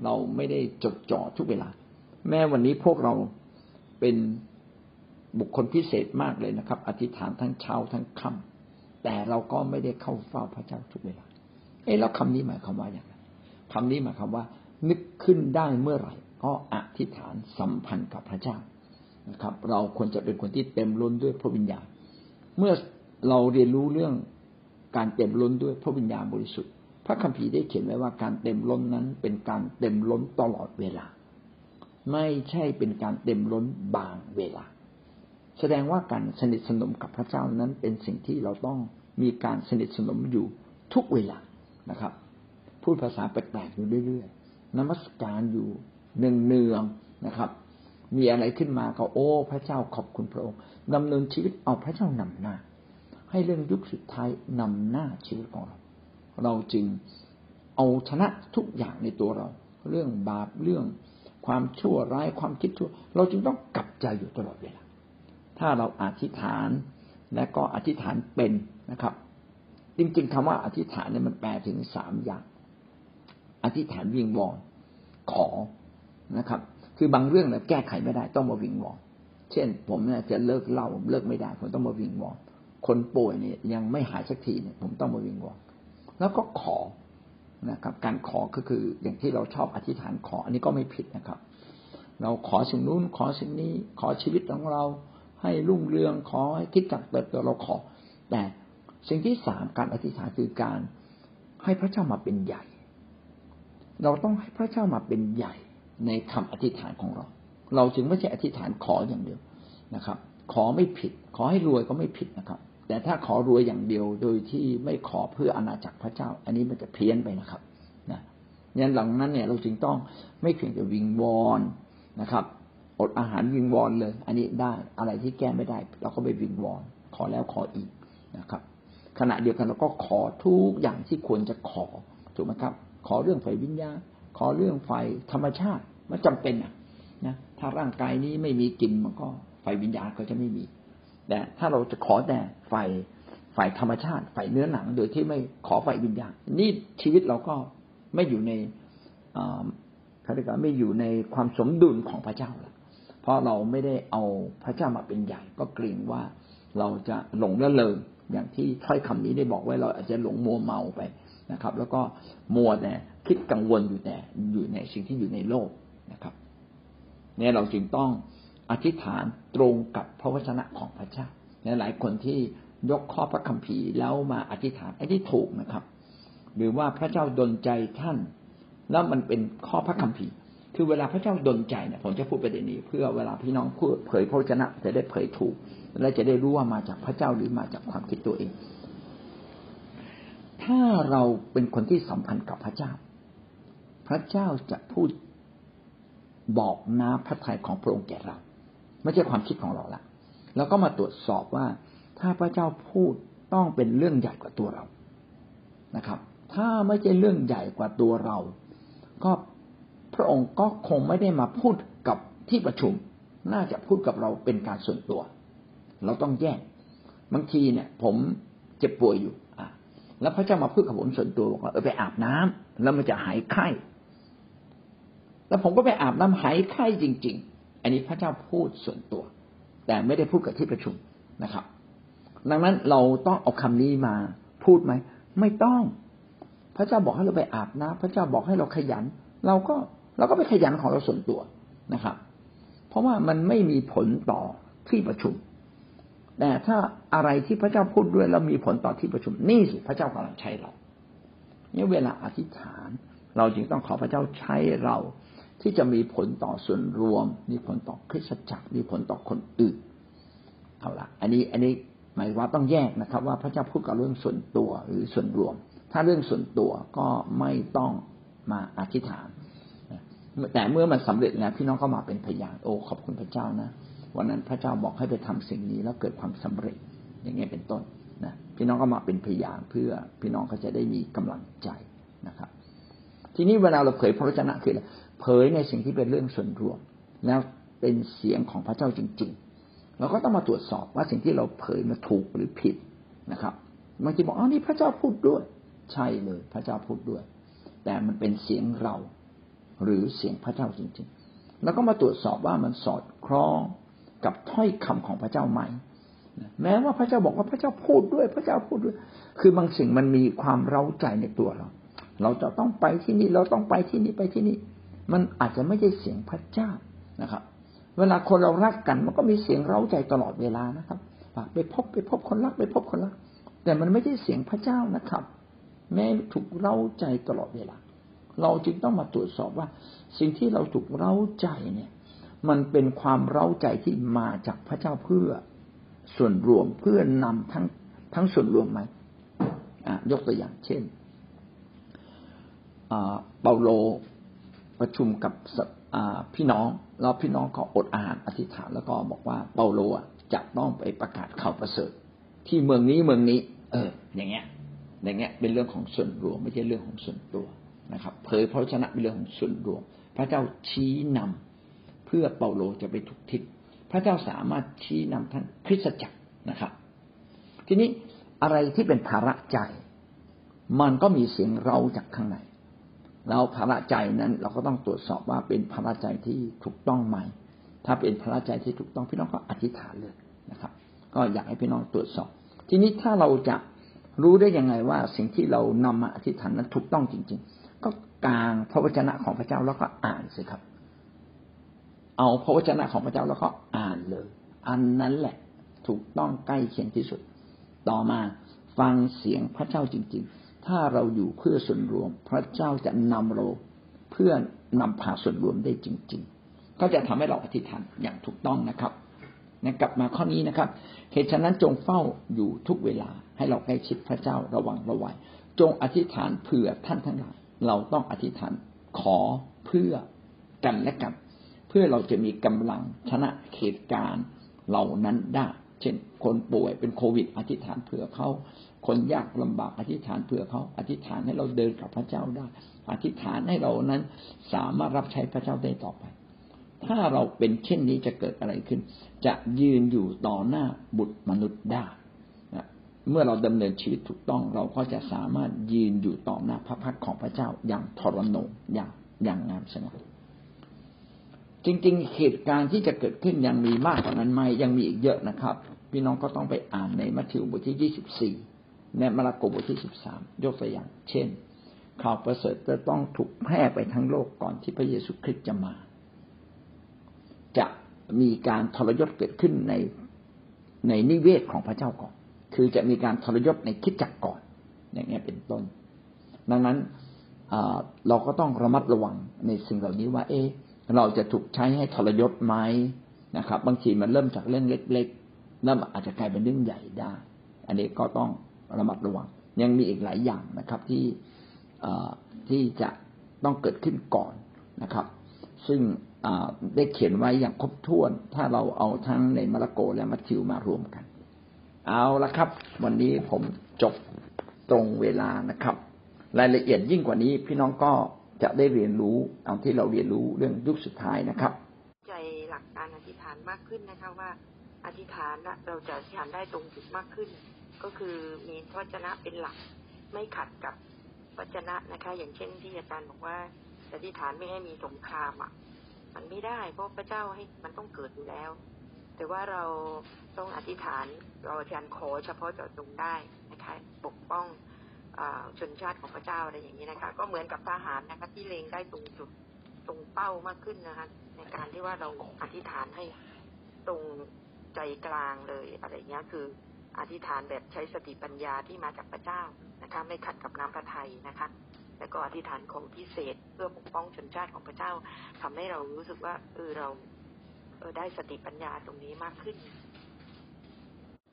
เราไม่ได้จดจ่อทุกเวลา แม้วันนี้พวกเราเป็นบุคคลพิเศษมากเลยนะครับ อธิษฐานทั้งเช้าทั้งค่ำแต่เราก็ไม่ได้เข้าเฝ้าพระเจ้าทุกเวลาเอ๊ะแล้วคำนี้หมายความว่าอย่างไรคำนี้หมายความว่า นึกขึ้นได้เมื่อไหร่ ก็อธิษฐานสัมพันธ์กับพระเจ้านะครับ เราควรจะเป็นคนที่เต็มล้นด้วยพระวิญญาณ เมื่อเราเรียนรู้เรื่องการเต็มล้นด้วยพระวิญญาณบริสุทธิ์ พระคัมภีร์ได้เขียนไว้ว่าการเต็มล้นนั้นเป็นการเต็มล้นตลอดเวลา ไม่ใช่เป็นการเต็มล้นบางเวลา แสดงว่าการสนิทสนมกับพระเจ้านั้นเป็นสิ่งที่เราต้องมีการสนิทสนมอยู่ทุกเวลานะครับ พูดภาษาแปลกๆอยู่เรื่อยๆนมัสการอยู่เนืองๆนะครับ มีอะไรขึ้นมาก็โอ้ พระเจ้าขอบคุณพระองค์ดำเนินชีวิตเอาพระเจ้านำหน้า ให้เรื่องยุคสุดท้ายนำหน้าชีวิตของเรา เราจึงเอาชนะทุกอย่างในตัวเรา เรื่องบาปเรื่อง ความชั่วร้ายความคิดชั่ว เราจึงต้องกลับใจอยู่ตลอดเวลาถ้าเราอธิษฐานและก็อธิษฐานเป็นนะครับ จริงๆคำว่าอธิษฐานเนี่ยมันแปลถึงสามอย่าง อธิษฐานวิงวอนขอนะครับ คือบางเรื่องเนี่ยแก้ไขไม่ได้ต้องมาวิงวอนเช่น ผมเนี่ยจะเลิกเล่าเลิกไม่ได้ ผมต้องมาวิงวอนคนป่วยเนี่ยยังไม่หายสักทีเนี่ยผมต้องมาวิงวอนแล้วก็ขอ นะครับ การขอก็คืออย่างที่เราชอบอธิษฐานขอ อันนี้ก็ไม่ผิดนะครับ เราขอสิ่งนู้นขอสิ่งนี้ขอชีวิตของเรา ให้รุ่งเรืองขอให้คิดจักเติบโตเราขอ แต่สิ่งที่สามการอธิษฐานคือการให้พระเจ้ามาเป็นใหญ่ เราต้องให้พระเจ้ามาเป็นใหญ่ในคำอธิษฐานของเรา เราจึงไม่ใช่อธิษฐานขออย่างเดียวนะครับ ขอไม่ผิด ขอให้รวยก็ไม่ผิดนะครับ แต่ถ้าขอรวยอย่างเดียวโดยที่ไม่ขอเพื่ออาณาจักรพระเจ้า อันนี้มันจะเพี้ยนไปนะครับนะยันหลังนั้นเนี่ยเราจึงต้องไม่เพียงแต่วิงวอนนะครับอดอาหารวิงวอนเลย อันนี้ได้อะไรที่แก้ไม่ได้ เราก็ไปวิงวอน ขอแล้วขออีกนะครับ ขณะเดียวกันเราก็ขอทุกอย่างที่ควรจะขอถูกไหมครับ ขอเรื่องไฟวิญญาณขอเรื่องไฟธรรมชาติมันจำเป็นอะนะถ้าร่างกายนี้ไม่มีกินมันก็ไฟวิญญาณก็จะไม่มี แต่ถ้าเราจะขอแต่ไฟไฟธรรมชาติไฟเนื้อหนังโดยที่ไม่ขอไฟวิญญาณนี่ชีวิตเราก็ไม่อยู่ในเขาเรียกว่าไม่อยู่ในความสมดุลของพระเจ้าละเพราะเราไม่ได้เอาพระเจ้ามาเป็นใหญ่ ก็เกรงว่าเราจะหลงละเลยอย่างที่ถ้อยคำนี้ได้บอกไว้เราอาจจะหลงมัวเมาไปนะครับ แล้วก็มัวแต่คิดกังวลอยู่แต่อยู่ในสิ่งที่อยู่ในโลกนะครับ เนี่ยเราจึงต้อง อธิษฐานตรงกับพระวจนะของพระเจ้าและหลายคนที่ยกข้อพระคัมภีร์แล้วมาอธิษฐานไอ้ที่ถูกนะครับ หรือว่าพระเจ้าดลใจท่าน แล้วมันเป็นข้อพระคัมภีร์ คือเวลาพระเจ้าดลใจเนี่ยผมจะพูดประเด็นนี้ เพื่อเวลาพี่น้องพูดเผยพระวจนะจะได้เผยถูก และจะได้รู้ว่ามาจากพระเจ้าหรือมาจากความคิดตัวเอง ถ้าเราเป็นคนที่สัมพันธ์กับพระเจ้า พระเจ้าจะพูดบอกน้าพระทัยของพระองค์แก่เรา ไม่ใช่ความคิดของเราละแล้วก็มาตรวจสอบว่า ถ้าพระเจ้าพูดต้องเป็นเรื่องใหญ่กว่าตัวเรานะครับ ถ้าไม่ใช่เรื่องใหญ่กว่าตัวเรา ก็พระองค์ก็คงไม่ได้มาพูดกับที่ประชุม น่าจะพูดกับเราเป็นการส่วนตัว เราต้องแยกบางทีเนี่ย ผมเจ็บป่วยอยู่อะแล้วพระเจ้ามาพูดกับผมส่วนตัวบอกว่าเออไปอาบน้ำแล้วมันจะหายไข้ แล้วผมก็ไปอาบน้ำหายไข้จริง ๆ อันนี้พระเจ้าพูดส่วนตัว แต่ไม่ได้พูดกับที่ประชุมนะครับ ดังนั้นเราต้องเอาคำนี้มาพูดไหมไม่ต้อง พระเจ้าบอกให้เราไปอาบน้ำพระเจ้าบอกให้เราขยัน เราก็เราก็ไปขยันของเราส่วนตัวนะครับ เพราะว่ามันไม่มีผลต่อที่ประชุม แต่ถ้าอะไรที่พระเจ้าพูดด้วยแล้วมีผลต่อที่ประชุมนี่สิพระเจ้ากำลังใช้เราเนี่ยเวลาอธิษฐาน เราจึงต้องขอพระเจ้าใช้เรา ที่จะมีผลต่อส่วนรวม มีผลต่อคริสตจักร มีผลต่อคนอื่นเอาละอันนี้อันนี้หมายว่าต้องแยกนะครับ ว่าพระเจ้าพูดกับเรื่องส่วนตัวหรือส่วนรวม ถ้าเรื่องส่วนตัวก็ไม่ต้องมาอธิษฐานแต่เมื่อมันสำเร็จแล้วพี่น้องก็มาเป็นพยานโอ้ขอบคุณพระเจ้านะวันนั้นพระเจ้าบอกให้ไปทำสิ่งนี้แล้วเกิดความสำเร็จ อย่างเงี้ยเป็นต้นนะพี่น้องก็มาเป็นพยานเพื่อพี่น้องก็จะได้มีกำลังใจนะครับ ทีนี้เวลาเราเผยพระวจนะคือ เผยในสิ่งที่เป็นเรื่องส่วนรวม แล้วเป็นเสียงของพระเจ้าจริง ๆ เราก็ต้องมาตรวจสอบว่าสิ่งที่เราเผยมันถูกหรือผิดนะครับบางทีบอกอ๋อนี่พระเจ้าพูดด้วย ใช่เลย พระเจ้าพูดด้วย แต่มันเป็นเสียงเรา หรือเสียงพระเจ้าจริง ๆ แล้วก็มาตรวจสอบว่ามันสอดคล้องกับถ้อยคำของพระเจ้าไหมแม้ว่าพระเจ้าบอกว่าพระเจ้าพูดด้วย พระเจ้าพูดด้วย คือบางสิ่งมันมีความเร้าใจในตัวเรา เราจะต้องไปที่นี่เราต้องไปที่นี่ไปที่นี่ มันอาจจะไม่ใช่เสียงพระเจ้านะครับ เวลาคนเรารักกัน มันก็มีเสียงเร้าใจตลอดเวลานะครับไปพบไปพบคนรักไปพบคนรัก แต่มันไม่ใช่เสียงพระเจ้านะครับ แม้ถูกเร้าใจตลอดเวลา เราจึงต้องมาตรวจสอบว่า สิ่งที่เราถูกเร้าใจเนี่ย มันเป็นความเร้าใจที่มาจากพระเจ้าเพื่อส่วนรวมเพื่อนำทั้งทั้งส่วนรวมไหมยกตัวอย่างเช่นเปาโล ประชุมกับพี่น้องแล้วพี่น้องก็อดอาหารอธิษฐานแล้วก็บอกว่าเปาโลจะต้องไปประกาศข่าวประเสริฐ ที่เมืองนี้เมืองนี้ เออ อย่างเงี้ย อย่างเงี้ย เป็นเรื่องของส่วนรวมไม่ใช่เรื่องของส่วนตัวนะครับ เผยพระชนะเป็นเรื่องของส่วนรวม พระเจ้าชี้นำพื่อเปาโลจะไปถูกทิศพระเจ้าสามารถชี้นำท่านคริสตจักรนะครับ ทีนี้อะไรที่เป็นภาระใจ มันก็มีเสียงเราจากข้างใน แล้วภาระใจนั้นเราก็ต้องตรวจสอบว่าเป็นภาระใจที่ถูกต้องไหม ถ้าเป็นภาระใจที่ถูกต้องพี่น้องก็อธิษฐานเลยนะครับ ก็อยากให้พี่น้องตรวจสอบ ทีนี้ถ้าเราจะรู้ได้ยังไงว่าสิ่งที่เรานำมาอธิษฐานนั้นถูกต้องจริง ๆ ก็กางพระวจนะของพระเจ้าแล้วก็อ่านสิครับ เอาพระวจนะของพระเจ้าแล้วก็อ่านเลย อันนั้นแหละถูกต้องใกล้เคียงที่สุด ต่อมาฟังเสียงพระเจ้าจริง ๆ ถ้าเราอยู่เพื่อส่วนรวม พระเจ้าจะนำเราเพื่อนำพาส่วนรวมได้จริง ๆ ก็จะทำให้เราอธิษฐานอย่างถูกต้องนะครับนะกลับมาข้อนี้นะครับเหตุฉะนั้นจงเฝ้าอยู่ทุกเวลาให้เราใกล้ชิดพระเจ้าระวังระวัยจงอธิษฐานเผื่อท่านทั้งหลายเราต้องอธิษฐานขอเพื่อกันและกัน เพื่อเราจะมีกำลังชนะเหตุการณ์เหล่านั้นได้ เช่นคนป่วยเป็นโควิด อธิษฐานเผื่อเขา คนยากลำบากอธิษฐานเผื่อเขาอธิษฐานให้เราเดินกับพระเจ้าได้ อธิษฐานให้เรานั้นสามารถรับใช้พระเจ้าได้ต่อไป ถ้าเราเป็นเช่นนี้จะเกิดอะไรขึ้น จะยืนอยู่ต่อหน้าบุตรมนุษย์ได้เมื่อเราดำเนินชีวิตถูกต้องเราก็จะสามารถยืนอยู่ต่อหน้าพระพักของพระเจ้าอย่างทรนงอย่างอย่างงามสง่าจริงๆ เหตุการณ์ที่จะเกิดขึ้นยังมีมากกว่านั้นไหมยังมีอีกเยอะนะครับ พี่น้องก็ต้องไปอ่านในมัทธิวบทที่ยี่สิบสี่ ในมาระโกบทที่สิบสามยกตัวอย่าง เช่น ข่าวประเสริฐจะต้องถูกแพร่ไปทั้งโลกก่อนที่พระเยซูคริสต์จะมา จะมีการทรยศเกิดขึ้นในในนิเวศของพระเจ้าก่อน คือจะมีการทรยศในคิดจักก่อน อย่างนี้เป็นต้น ดังนั้นเราก็ต้องระมัดระวังในสิ่งเหล่านี้ว่า เอ๊เราจะถูกใช้ให้ทรยศไหมนะครับ บางทีมันเริ่มจากเรื่องเล็ก ๆ แล้วอาจจะกลายเป็นเรื่องใหญ่ได้ อันนี้ก็ต้อง ระมัดระวัง ยังมีอีกหลายอย่างนะครับที่ที่จะต้องเกิดขึ้นก่อนนะครับ ซึ่งได้เขียนไว้อย่างครบถ้วน ถ้าเราเอาทั้งในมาระโกและมัทธิวมารวมกัน เอาละครับ วันนี้ผมจบตรงเวลานะครับ รายละเอียดยิ่งกว่านี้พี่น้องก็จะได้เรียนรู้ตาที่เราเรียนรู้เรื่องยุคสุดท้ายนะครับ ใจหลักการอธิษฐานมากขึ้นนะคะว่าอธิษฐานเราจะอธิษฐานได้ตรงจุดมากขึ้น ก็คือมีพระวจนะเป็นหลัก ไม่ขัดกับพระวจนะนะคะ อย่างเช่นที่อาจารย์บอกว่าอธิษฐานไม่ให้มีสงครามอะ มันไม่ได้เพราะพระเจ้าให้มันต้องเกิดอยู่แล้ว แต่ว่าเราต้องอธิษฐานเราอธิษฐานขอเฉพาะเจาะจงได้นะคะ ปกป้องชนชาติของพระเจ้าอะไรอย่างนี้นะคะ ก็เหมือนกับทหารนะคะที่เล็งได้ตรงจุดตรงเป้ามากขึ้นนะคะ ในการที่ว่าเราอธิษฐานให้ตรงใจกลางเลยอะไรเงี้ยคือ อธิษฐานแบบใช้สติปัญญาที่มาจากพระเจ้านะคะ ไม่ขัดกับน้ำพระทัยนะคะ แล้วก็อธิษฐานของพิเศษเพื่อปกป้องชนชาติของพระเจ้าทำให้เรารู้สึกว่าเออเราเออได้สติปัญญาตรงนี้มากขึ้น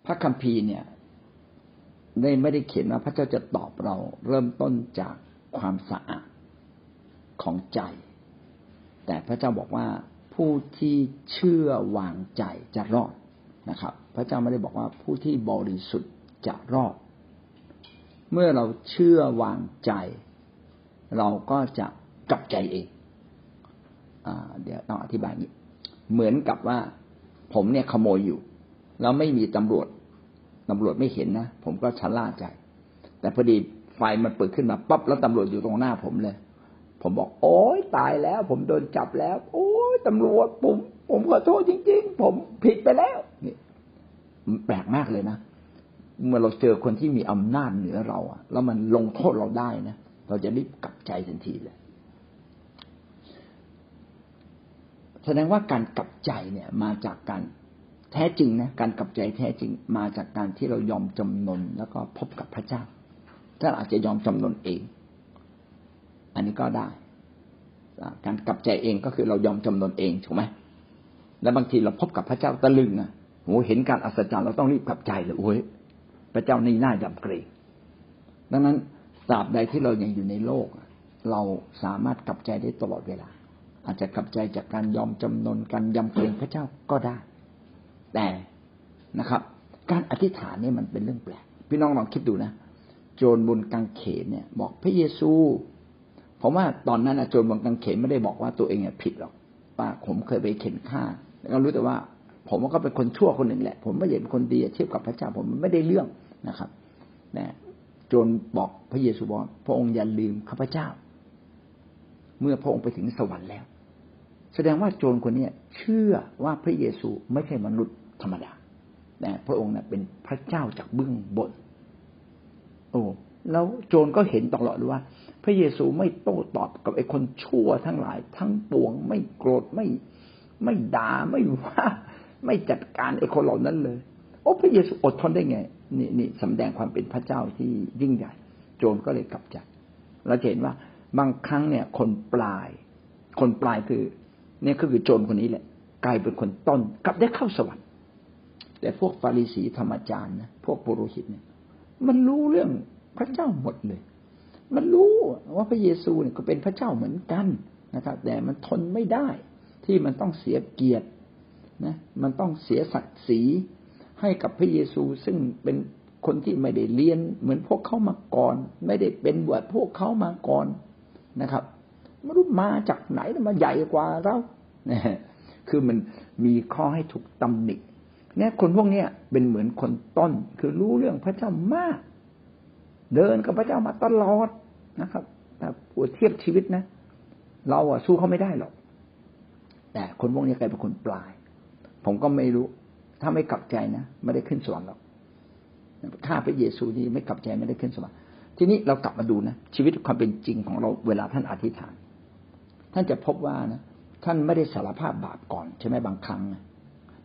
พระคัมภีร์เนี่ยได้ไม่ได้เขียนว่าพระเจ้าจะตอบเราเริ่มต้นจากความสะอาดของใจ แต่พระเจ้าบอกว่าผู้ที่เชื่อวางใจจะรอดนะครับ พระเจ้าไม่ได้บอกว่าผู้ที่บริสุทธิ์จะรอด เมื่อเราเชื่อวางใจ เราก็จะกลับใจเองอเดี๋ยวต้องอธิบายนี้เหมือนกับว่า ผมเนี่ยขโมยอยู่ แล้วไม่มีตำรวจตำรวจไม่เห็นนะผมก็ชะล่าใจ แต่พอดีไฟมันเปิดขึ้นมาปั๊บแล้วตำรวจอยู่ตรงหน้าผมเลย ผมบอก โอ้ยตายแล้ว ผมโดนจับแล้ว โอ้ยตำรวจผม ผมขอโทษจริง ๆ ผมผิดไปแล้ว แปลกมากเลยนะเมื่อเราเจอคนที่มีอำนาจเหนือเราอะแล้วมันลงโทษเราได้นะเราจะรีบกลับใจทันทีเลย แสดงว่าการกลับใจเนี่ยมาจากการแท้จริงนะการกลับใจแท้จริงมาจากการที่เรายอมจำนนแล้วก็พบกับพระเจ้าท่าอาจจะยอมจำนนเอง อันนี้ก็ได้ การกลับใจเองก็คือเรายอมจำนนเองถูกไหมแล้วบางทีเราพบกับพระเจ้าตะลึงอะ โหเห็นการอัศจรรย์เราต้องรีบกลับใจเลยโอ้ยพระเจ้านี่น่ายำเกรงดังนั้นตราบใดที่เรายังอยู่ในโลก เราสามารถกลับใจได้ตลอดเวลา อาจจะกลับใจจากการยอมจำนนการยำเกรงพระเจ้าก็ได้ แต่นะครับ การอธิษฐานนี่มันเป็นเรื่องแปลกพี่น้องลองคิดดูนะโจรบนกางเขนเนี่ย บอกพระเยซูผมว่าตอนนั้นโจรบนกางเขนไม่ได้บอกว่าตัวเองผิดหรอกป้าผมเคยไปเข็นฆ่าแล้วก็รู้แต่ว่า ผมก็เป็นคนชั่วคนหนึ่งแหละ ผมไม่ใช่เป็นคนดีเทียบกับพระเจ้าผมไม่ได้เรื่องนะครับนะโจรบอกพระเยซูบอกพระองค์อย่าลืมข้าพเจ้า เมื่อพระองค์ไปถึงสวรรค์แล้ว แสดงว่าโจรคนนี้เชื่อว่าพระเยซูไม่ใช่มนุษย์ธรรมดาแต่พระองค์นะเป็นพระเจ้าจากเบื้องบน โอ้แล้วโจรก็เห็นตลอดเลยว่า พระเยซูไม่โต้ตอบกับไอ้คนชั่วทั้งหลาย ทั้งปวงไม่โกรธไม่ไม่ด่าไม่ว่า ไม่จัดการไอ้คนเหล่านั้นเลย โอ้พระเยซูอดทนได้ไง นี่นี่สำแดงความเป็นพระเจ้าที่ยิ่งใหญ่ โจรก็เลยกลับใจเราเห็นว่าบางครั้งเนี่ย คนปลาย คนปลายคือ เนี่ยก็คือโจรคนนี้แหละ กลายเป็นคนต้นกลับได้เข้าสวรรค์ แต่พวกฟาริสีธรรมจารย์นะพวกปุโรหิตเนี่ย มันรู้เรื่องพระเจ้าหมดเลย มันรู้ว่าพระเยซูเนี่ยก็เป็นพระเจ้าเหมือนกันนะครับ แต่มันทนไม่ได้ที่มันต้องเสียเกียรติ นะมันต้องเสียศักดิ์ศรีให้กับพระเยซูซึ่งเป็นคนที่ไม่ได้เรียนเหมือนพวกเขามาก่อน ไม่ได้เป็นบวชพวกเขามาก่อนนะครับไม่รู้มาจากไหนมาใหญ่กว่าเราคือมันมีข้อให้ถูกตำหนิเนี่ยคนพวกเนี้ยเป็นเหมือนคนต้น คือรู้เรื่องพระเจ้ามาก เดินกับพระเจ้ามาตลอดนะครับแต่ปวดเทียบชีวิตนะ เราอะสู้เขาไม่ได้หรอก แต่คนพวกนี้กลายเป็นคนปลาย ผมก็ไม่รู้ ถ้าไม่กลับใจนะไม่ได้ขึ้นสวรรค์หรอกข้าพระเยซูนี่ไม่กลับใจไม่ได้ขึ้นสวรรค์ทีนี้เรากลับมาดูนะชีวิตความเป็นจริงของเราเวลาท่านอธิษฐาน ท่านจะพบว่านะท่านไม่ได้สารภาพบาปก่อนใช่ไหมบางครั้ง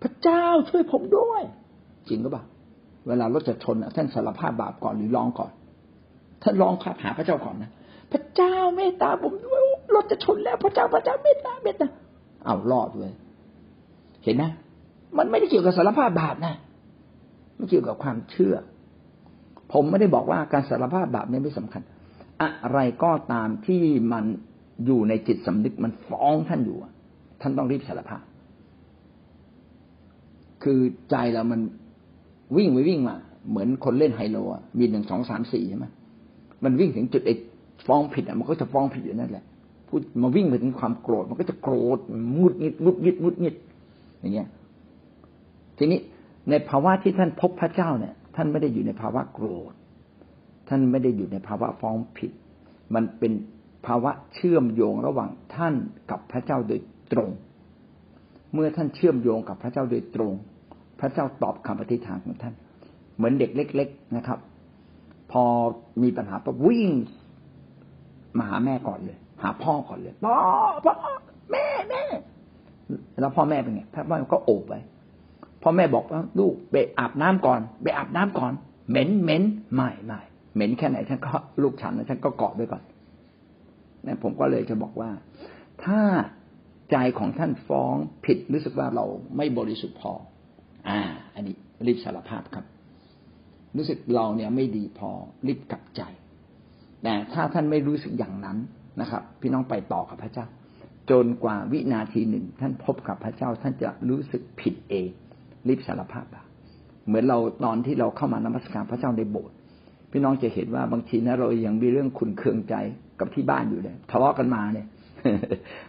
พระเจ้าช่วยผมด้วย จริงหรือเปล่าเวลารถจะชนท่านสารภาพบาปก่อนหรือร้องก่อน ท่านร้องหาพระเจ้าก่อนนะพระเจ้าเมตตาผมด้วยรถจะชนแล้ว พระเจ้าพระเจ้าเมตตาเมตตาเอารอดเลย เห็นนะ มันไม่ได้เกี่ยวกับสารภาพบาปนะไม่เกี่ยวกับความเชื่อ ผมไม่ได้บอกว่าการสารภาพบาปนี่ไม่สำคัญ อะไรก็ตามที่มันอยู่ในจิตสำนึกมันฟ้องท่านอยู่ท่านต้องรีบสารภาพ คือใจเรามันวิ่งไปวิ่งมาเหมือนคนเล่นไฮโลมีหนึ่งสองสามสี่ใช่ไหมมันวิ่งถึงจุดไอ้ฟ้องผิดอะมันก็จะฟ้องผิดอยู่นั่นแหละพูดมาวิ่งไปถึงความโกรธมันก็จะโกรธมุดงิดมุดงิดมุดงิด อย่างเงี้ย ทีนี้ในภาวะที่ท่านพบพระเจ้าเนี่ย ท่านไม่ได้อยู่ในภาวะโกรธ ท่านไม่ได้อยู่ในภาวะฟ้องผิด มันเป็นภาวะเชื่อมโยงระหว่างท่านกับพระเจ้าโดยตรง เมื่อท่านเชื่อมโยงกับพระเจ้าโดยตรง พระเจ้าตอบคำอธิษฐานของท่าน เหมือนเด็กเล็ก ๆนะครับ พอมีปัญหาปั๊บวิ่งมาหาแม่ก่อนเลย หาพ่อก่อนเลยพ่อพ่อแม่แม่ แล้วพ่อแม่เป็นไงพ่อแม่ก็โอบไปพ่อแม่บอกว่าลูกไปอาบน้ำก่อน ไปอาบน้ำก่อน เหม็นเหม็นไม่ไม่เหม็นแค่ไหนท่านก็ลูกฉันนะท่านก็เกาะไปก่อนนะผมก็เลยจะบอกว่า ถ้าใจของท่านฟ้องผิดรู้สึกว่าเราไม่บริสุทธิ์พอ อ่า อันนี้รีบสารภาพครับ รู้สึกเราเนี่ยไม่ดีพอรีบกลับใจ แต่ถ้าท่านไม่รู้สึกอย่างนั้นนะครับ พี่น้องไปต่อกับพระเจ้า จนกว่าวินาทีหนึ่ง ท่านพบกับพระเจ้าท่านจะรู้สึกผิดเองรีบสารภาพเหมือนเราตอนที่เราเข้ามานมัสการพระเจ้าในโบสถ์พี่น้องจะเห็นว่าบางทีนะเรายังมีเรื่องคุณเคืองใจกับที่บ้านอยู่เลยทะเลาะกันมาเนี่ย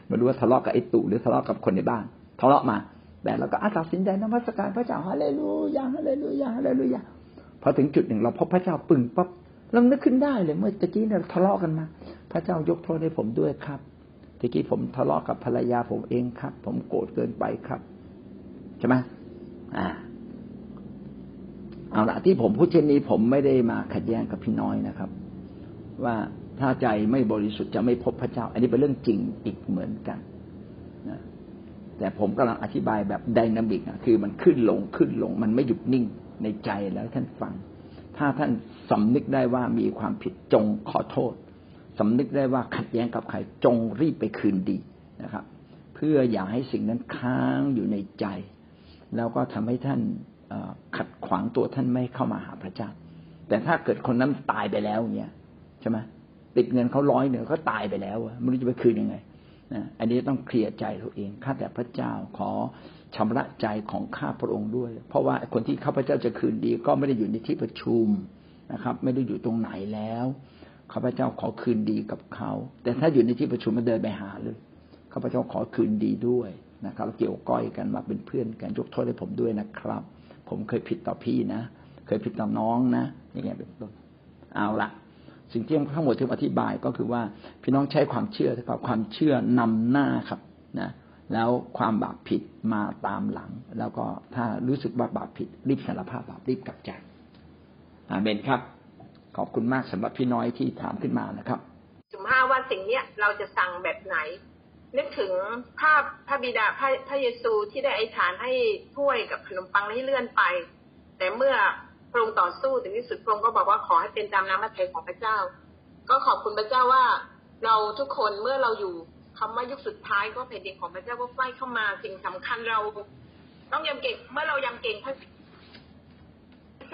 ไม่รู้ว่าทะเลาะกับไอ้ตู่หรือทะเลาะกับคนในบ้าน ทะเลาะมา แต่เราก็อาตัดสินใจนมัสการพระเจ้าฮาเลลูยาฮาเลลูยาฮาเลลูยาพอถึงจุดหนึ่งเราพบพระเจ้าปึ่งปั๊บเรานึกขึ้นได้เลยเมื่อตะกี้เราทะเลาะกันมา พระเจ้ายกโทษให้ผมด้วยครับ ตะกี้ผมทะเลาะกับภรรยาผมเองครับ ผมโกรธเกินไปครับ ใช่ไหมอ่าเอาละที่ผมพูดเช่นนี้ผมไม่ได้มาขัดแย้งกับพี่น้อยนะครับ ว่าถ้าใจไม่บริสุทธิ์จะไม่พบพระเจ้า อันนี้เป็นเรื่องจริงอีกเหมือนกันนะแต่ผมกำลังอธิบายแบบไดนามิกนะคือมันขึ้นลงขึ้นลง มันไม่หยุดนิ่งในใจแล้วท่านฟัง ถ้าท่านสำนึกได้ว่ามีความผิดจงขอโทษ สำนึกได้ว่าขัดแย้งกับใครจงรีบไปคืนดีนะครับ เพื่ออย่าให้สิ่งนั้นค้างอยู่ในใจ แล้วก็ทำให้ท่านขัดขวางตัวท่านไม่เข้ามาหาพระเจ้า แต่ถ้าเกิดคนนั้นตายไปแล้วเนี่ยใช่ไหมติดเงินเขาร้อยหนึ่งก็ตายไปแล้วไม่รู้จะไปคืนยังไงนะอันนี้ต้องเคลียร์ใจตัวเองข้าแต่พระเจ้าขอชำระใจของข้าพระองค์ด้วย เพราะว่าคนที่ข้าพระเจ้าจะคืนดีก็ไม่ได้อยู่ในที่ประชุมนะครับ ไม่ได้อยู่ตรงไหนแล้ว ข้าพเจ้าขอคืนดีกับเขา แต่ถ้าอยู่ในที่ประชุมมาเดินไปหาเลยข้าพเจ้าขอคืนดีด้วยนะครับเกี่ยวก้อยกันมาเป็นเพื่อนกันยกโทษให้ผมด้วยนะครับ ผมเคยผิดต่อพี่นะ เคยผิดต่อน้องนะอย่างเงี้ยเป็นต้นเอาละสิ่งที่ทั้งหมดที่อธิบายก็คือว่าพี่น้องใช้ความเชื่อครับความเชื่อนำหน้าครับนะแล้วความบาปผิดมาตามหลัง แล้วก็ถ้ารู้สึกว่าบาปผิดรีบสารภาพบาปรีบกลับใจอาเมนครับ ขอบคุณมากสำหรับพี่น้อยที่ถามขึ้นมานะครับสุมห้าว่าสิ่งเนี้ยเราจะสั่งแบบไหน นึกถึงภาพพระบิดาพระพระเยซูที่ได้อธิษฐานให้ถ้วยกับขนมปังให้เลื่อนไป แต่เมื่อพระองค์ต่อสู้ถึงที่สุดพระองค์ก็บอกว่าขอให้เป็นตามน้ำพระทัยของพระเจ้า ก็ขอบคุณพระเจ้าว่าเราทุกคนเมื่อเราอยู่คำว่ายุคสุดท้ายก็แผ่นดินของพระเจ้าก็ใกล้เข้ามาสิ่งสำคัญเรา ต้องยำเก่งเมื่อเรายำเก่งพระ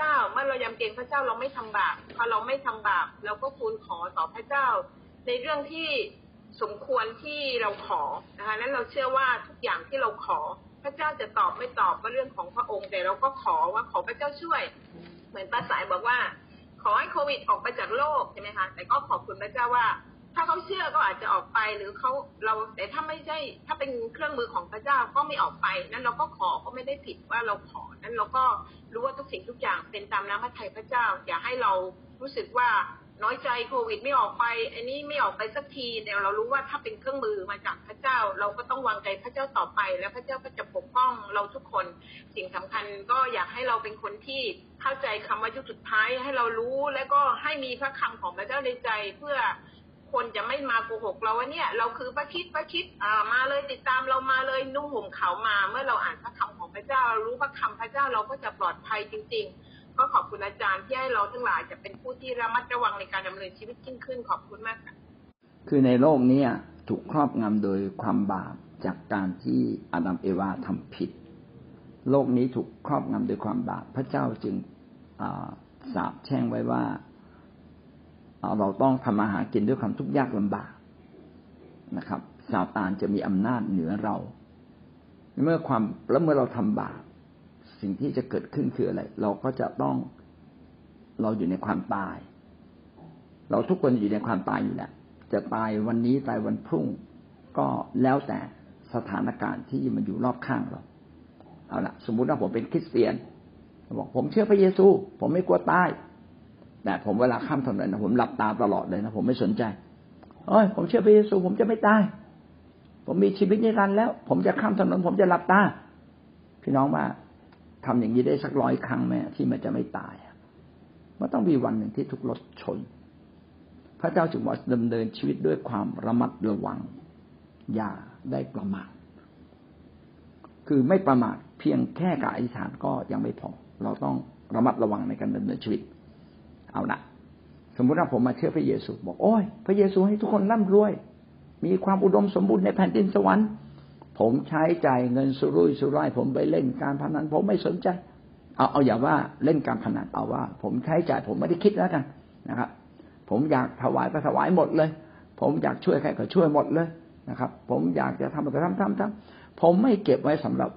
เจ้า เมื่อเรายำเก่งพระเจ้าเราไม่ทำบาปพอเราไม่ทำบาปเราก็คูณขอต่อพระเจ้า ในเรื่องที่สมควรที่เราขอนะคะนั้นเราเชื่อว่าทุกอย่างที่เราขอ พระเจ้าจะตอบไม่ตอบก็เรื่องของพระองค์ แต่เราก็ขอว่าขอพระเจ้าช่วย เหมือนป้าสายบอกว่า ขอให้โควิดออกไปจากโลกใช่ไหมคะแต่ก็ขอบคุณพระเจ้าว่า ถ้าเขาเชื่อก็อาจจะออกไปหรือเขาเราแต่ถ้าไม่ใช่ ถ้าเป็นเครื่องมือของพระเจ้าก็ไม่ออกไปนั้นเราก็ขอก็ไม่ได้ผิดว่าเราขอนั้นเราก็ รู้ว่าทุกสิ่งทุกอย่างเป็นตามน้ำพระทัยพระเจ้า อย่าให้เรารู้สึกว่าน้อยใจโควิดไม่ออกไป อันนี้ไม่ออกไปสักทีแต่เรารู้ว่าถ้าเป็นเครื่องมือมาจากพระเจ้า เราก็ต้องวางใจพระเจ้าต่อไป แล้วพระเจ้าก็จะปกป้องเราทุกคน สิ่งสำคัญก็อยากให้เราเป็นคนที่เข้าใจคำว่ายุคสุดท้ายให้เรารู้ และก็ให้มีพระคำของพระเจ้าในใจเพื่อ คนจะไม่มาโกหกเราว่าเนี่ย เราคือพระคิดพระคิดอ่ามาเลยติดตามเรามาเลยนุ่งห่มเขามา เมื่อเราอ่านพระคำของพระเจ้ารู้พระคำพระเจ้าเราก็จะปลอดภัยจริง ๆ ก็ขอบคุณอาจารย์ที่ให้เราทั้งหลายจะเป็นผู้ที่ระมัดระวังในการดำเนินชีวิตยิ่งขึ้นขอบคุณมากค่ะคือในโลกนี้ถูกครอบงำโดยความบาปจากการที่อาดัมเอวาทำผิด โลกนี้ถูกครอบงำโดยความบาปพระเจ้าจึงสาบแช่งไว้ว่า เราต้องทำอาหารกินด้วยความทุกข์ยากลำบากนะครับซาตานจะมีอำนาจเหนือเรา เมื่อความแล้วเมื่อเราทำบาปสิ่งที่จะเกิดขึ้นคืออะไร เราก็จะต้องเราอยู่ในความตาย เราทุกคนอยู่ในความตายอยู่แหละจะตายวันนี้ตายวันพรุ่ง ก็แล้วแต่สถานการณ์ที่มันอยู่รอบข้างเราเอาละสมมุติว่าผมเป็นคริสเตียนบอกผมเชื่อพระเยซู ผมไม่กลัวตาย แต่ผมเวลาข้ามถนนนะผมหลับตาตลอดเลยนะผมไม่สนใจโอ้ยผมเชื่อพระเยซูผมจะไม่ตาย ผมมีชีวิตนิรันดร์แล้ว ผมจะข้ามถนนผมจะหลับตา พี่น้องว่าทำอย่างนี้ได้สักร้อยครั้งไหมที่มันจะไม่ตายมันต้องมีวันหนึ่งที่ทุกรถชน พระเจ้าจึงบอกดำเนินชีวิตด้วยความระมัดระวัง อย่าได้ประมาทคือไม่ประมาทเพียงแค่การอธิษฐานก็ยังไม่พอ เราต้องระมัดระวังในการดำเนินชีวิต เอาละสมมุติว่าผมมาเชื่อพระเยซู บอกโอ้ยพระเยซูให้ทุกคนร่ำรวย มีความอุดมสมบูรณ์ในแผ่นดินสวรรค์ ผมใช้ใจเงินสุรุ่ยสุร่ายผมไปเล่นการพนันผมไม่สนใจ เอาเอาอย่าว่าเล่นการพนันเอาว่า ผมใช้จ่ายผมไม่ได้คิดแล้วกันนะครับ ผมอยากถวายก็ถวายหมดเลย ผมอยากช่วยใครก็ช่วยหมดเลยนะครับ ผมอยากจะทำอะไรก็ทำทำทำผมไม่เก็บไว้สำหรับ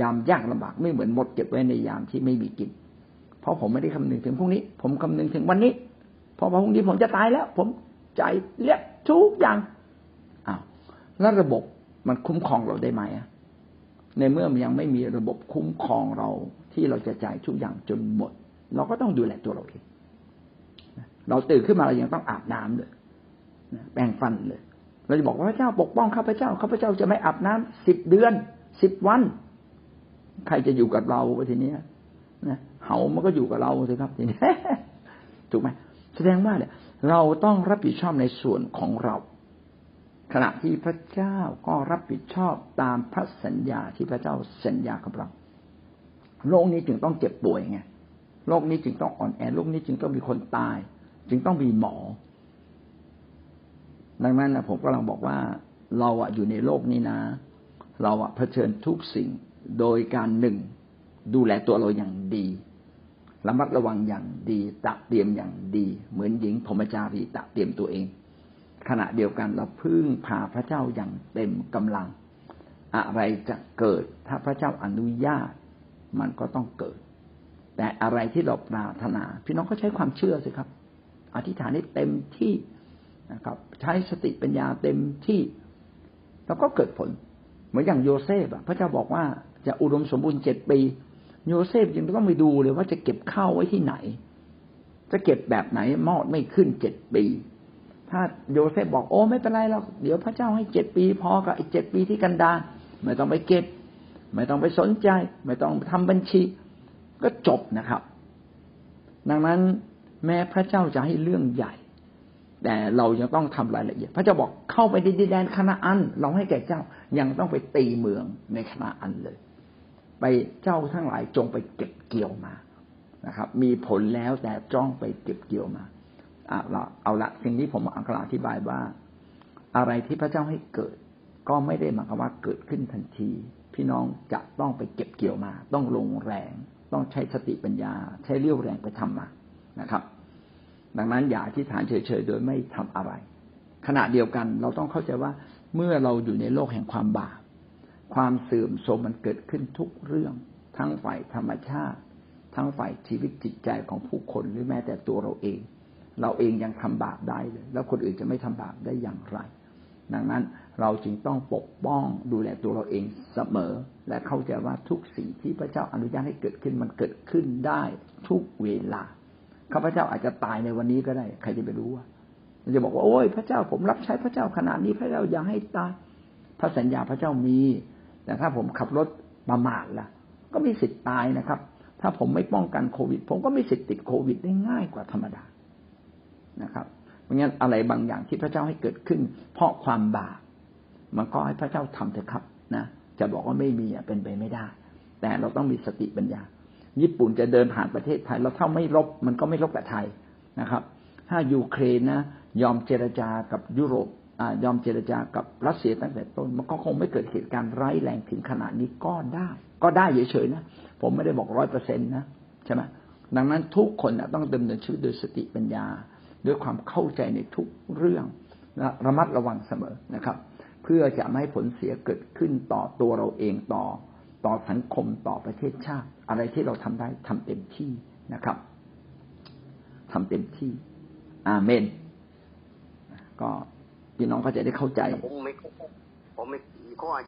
ยามยากลำบากไม่เหมือนหมดเก็บไว้ในยามที่ไม่มีกิน เพราะผมไม่ได้คำนึงถึงพรุ่งนี้ ผมคำนึงถึงวันนี้เพราะพรุ่งนี้ผมจะตายแล้ว ผมใจเรียกทุกอย่างอ้าวแล้วระบบมันคุ้มครองเราได้ไหมอะในเมื่อมันยังไม่มีระบบคุ้มครองเราที่เราจะจ่ายทุกอย่างจนหมด เราก็ต้องดูแลตัวเราเองเราตื่นขึ้นมาเรายังต้องอาบน้ำเลยแปรงฟันเลย เราจะบอกว่าพระเจ้าปกป้องข้าพเจ้าข้าพเจ้าจะไม่อาบน้ำสิบเดือนสิบวัน ใครจะอยู่กับเราทีนี้นะามันก็อยู่กับเราสิครับทีนี้ถูกไหมแสดงว่าเนี่ยเราต้องรับผิดชอบในส่วนของเรา ขณะที่พระเจ้าก็รับผิดชอบตามพระสัญญาที่พระเจ้าสัญญากับเรา โลกนี้จึงต้องเจ็บป่วยไงโลกนี้จึงต้องอ่อนแอโลกนี้จึงต้องมีคนตาย จึงต้องมีหมอ ดังนั้นนะผมกำลังบอกว่าเราอะอยู่ในโลกนี้นะ เราอะเผชิญทุกสิ่งโดยการหนึ่ง ดูแลตัวเราอย่างดี ระมัดระวังอย่างดีตักเตรียมอย่างดี เหมือนหญิงพรมจารีตักเตรียมตัวเอง ขณะเดียวกันเราพึ่งพาพระเจ้าอย่างเต็มกำลัง อะไรจะเกิดถ้าพระเจ้าอนุญาตมันก็ต้องเกิด แต่อะไรที่เราปรารถนา พี่น้องก็ใช้ความเชื่อสิครับ อธิษฐานให้เต็มที่นะครับ ใช้สติปัญญาเต็มที่ แล้วก็เกิดผล เหมือนอย่างโยเซฟพระเจ้าบอกว่าจะอุดมสมบูรณ์เจ็ดปี โยเซฟยังต้องไปดูเลยว่าจะเก็บข้าวไว้ที่ไหน จะเก็บแบบไหนมอดไม่ขึ้นเจ็ดปี ถ้าโยเซฟบอกโอ้ไม่เป็นไรหรอกเดี๋ยวพระเจ้าให้เจ็ดปีพอกับไอ้เจ็ดปีที่กันดานไม่ต้องไปเก็บ ไม่ต้องไปสนใจ ไม่ต้องทำบัญชี ก็จบนะครับ ดังนั้นแม้พระเจ้าจะให้เรื่องใหญ่ แต่เรายังต้องทำรายละเอียด พระเจ้าบอกเข้าไปในดินแดนคณาอัน เราให้แก่เจ้ายังต้องไปตีเมืองในคณาอันเลย ไปเจ้าทั้งหลายจงไปเก็บเกี่ยวมานะครับ มีผลแล้วแต่จ้องไปเก็บเกี่ยวมาเอาละเอาละสิ่งที่ผมอักอธิบายว่า อะไรที่พระเจ้าให้เกิด ก็ไม่ได้หมายความว่าเกิดขึ้นทันที พี่น้องจะต้องไปเก็บเกี่ยวมา ต้องลงแรง ต้องใช้สติปัญญา ใช้เรี่ยวแรงไปทำมานะครับ ดังนั้นอย่าที่ฐานเฉยๆโดยไม่ทำอะไร ขณะเดียวกันเราต้องเข้าใจว่าเมื่อเราอยู่ในโลกแห่งความบาป ความเสื่อมโทรมมันเกิดขึ้นทุกเรื่อง ทั้งฝ่ายธรรมชาติ ทั้งฝ่ายชีวิตจิตใจของผู้คนหรือแม้แต่ตัวเราเอง เราเองยังทำบาปได้เลย แล้วคนอื่นจะไม่ทำบาปได้อย่างไร ดังนั้นเราจึงต้องปกป้องดูแลตัวเราเองเสมอ และเข้าใจว่าทุกสิ่งที่พระเจ้าอนุญาตให้เกิดขึ้นมันเกิดขึ้นได้ทุกเวลาข้าพเจ้าอาจจะตายในวันนี้ก็ได้ ใครจะไปรู้ว่าจะบอกว่าโอ้ยพระเจ้าผมรับใช้พระเจ้าขนาดนี้พระเจ้าอยากให้ตายพระสัญญาพระเจ้ามี แต่ถ้าผมขับรถประมาทล่ะ ก็มีสิทธิ์ตายนะครับ ถ้าผมไม่ป้องกันโควิด ผมก็มีสิทธิ์ติดโควิดได้ง่ายกว่าธรรมดานะครับ เพราะงั้นอะไรบางอย่างที่พระเจ้าให้เกิดขึ้น เพราะความบาปมันก็ให้พระเจ้าทำเถอะครับนะจะบอกว่าไม่มีเป็นไปไม่ได้ แต่เราต้องมีสติปัญญา ญี่ปุ่นจะเดินผ่านประเทศไทยเราถ้าไม่รบ มันก็ไม่รบกับไทยนะครับ ถ้ายูเครนนะยอมเจรจากับยุโรป ยอมเจรจากับรัสเซียตั้งแต่ต้น มันก็คงไม่เกิดเหตุการณ์ร้ายแรงถึงขนาดนี้ก็ได้ ก็ได้เฉยๆนะผมไม่ได้บอกร้อยเปอร์เซ็นต์นะใช่ไหมดังนั้นทุกคนต้องดำเนินชีวิตโดยสติปัญญา ด้วยความเข้าใจในทุกเรื่องนะระมัดระวังเสมอนะครับ เพื่อจะไม่ให้ผลเสียเกิดขึ้นต่อตัวเราเองต่อ ต่อสังคมต่อประเทศชาติ อะไรที่เราทำได้ทำเต็มที่นะครับทำเต็มที่ อาเมน ก็ พี่น้องก็จะได้เข้าใจผมไม่ผมไม่ข้อ